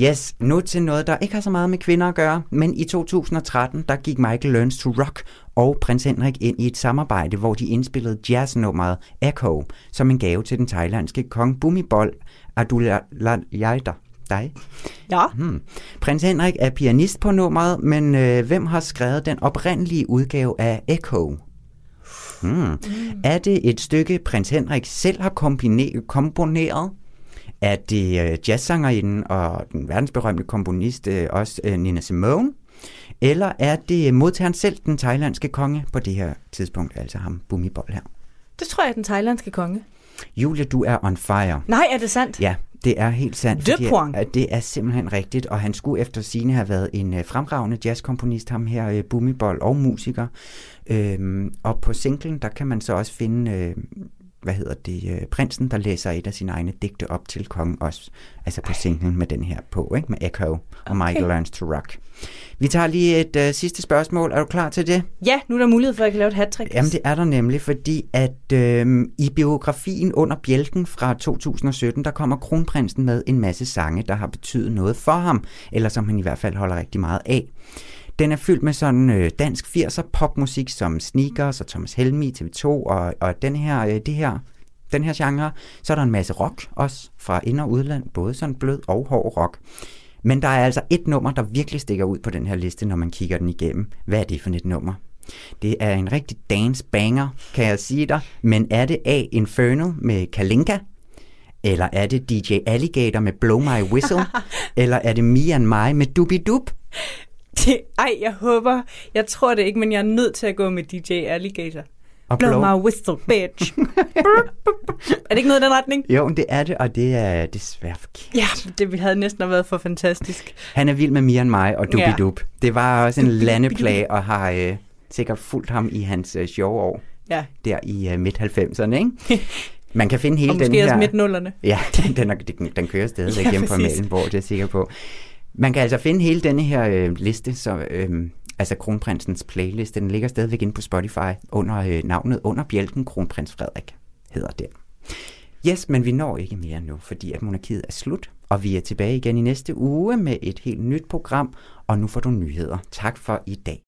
Yes, nu til noget, der ikke har så meget med kvinder at gøre, men i 2013, der gik Michael Learns to Rock og prins Henrik ind i et samarbejde, hvor de indspillede jazznummeret Echo som en gave til den thailandske kong Bhumibol Adulyadej. Dig. Ja. Hmm. Prins Henrik er pianist på nummeret, men øh, hvem har skrevet den oprindelige udgave af Echo? Hmm. Mm. Er det et stykke, prins Henrik selv har komponeret? Er det øh, jazzsangerinden og den verdensberømte komponist øh, også øh, Nina Simone? Eller er det modtageren selv, den thailandske konge på det her tidspunkt, altså ham Bhumibol her? Det tror jeg er den thailandske konge. Julie, du er on fire. Nej, er det sandt? Ja, det er helt sandt. De fordi, point. at det er simpelthen rigtigt, og han skulle efter sine have været en uh, fremragende jazzkomponist, ham her, Bumibol, og musiker. Øhm, og på singlen, der kan man så også finde, uh, hvad hedder det, uh, prinsen, der læser et af sine egne digte op til kongen også. Altså på singlen med den her på, ikke? Med Echo og Okay. Michael Learns to Rock. Vi tager lige et uh, sidste spørgsmål. Er du klar til det? Ja, nu er der mulighed for, at jeg kan lave et hat Jamen det er der nemlig, fordi at øh, i biografien under bjælken fra 2017, der kommer kronprinsen med en masse sange, der har betydet noget for ham, eller som han i hvert fald holder rigtig meget af. Den er fyldt med sådan øh, dansk 80'er popmusik som Sneakers og Thomas Helmi i TV2 og, og den her, øh, det her, den her genre. Så er der en masse rock også fra ind- og udland, både sådan blød og hård rock. Men der er altså et nummer, der virkelig stikker ud på den her liste, når man kigger den igennem. Hvad er det for et nummer? Det er en rigtig dance banger, kan jeg sige dig. Men er det A. Inferno med Kalinka? Eller er det DJ Alligator med Blow My Whistle? Eller er det Me and My med Dubi Dub? Det, ej, jeg håber, jeg tror det ikke, men jeg er nødt til at gå med DJ Alligator. Og Blow blow. my whistle, bitch. er det ikke noget i den retning? Jo, det er det, og det er desværre forkert. Ja, det vi havde næsten været for fantastisk. Han er vild med mere end mig og Dubidub. Det var også en landeplage, og har øh, sikkert fulgt ham i hans øh, sjove år. Ja. Der i øh, midt-90'erne, ikke? Man kan finde hele Og den måske her... også midt-nullerne. Ja, den, den, den, den kører stadigvæk Ja, hjemme fra. Malenborg, det er jeg sikker på. Man kan altså finde hele denne her øh, liste, så, øh, altså Kronprinsens playlist, den ligger stadigvæk inde på Spotify under øh, navnet Under Bjælken Kronprins Frederik, hedder den. Yes, men vi når ikke mere nu, fordi at monarkiet er slut, og vi er tilbage igen i næste uge med et helt nyt program, og nu får du nyheder. Tak for i dag.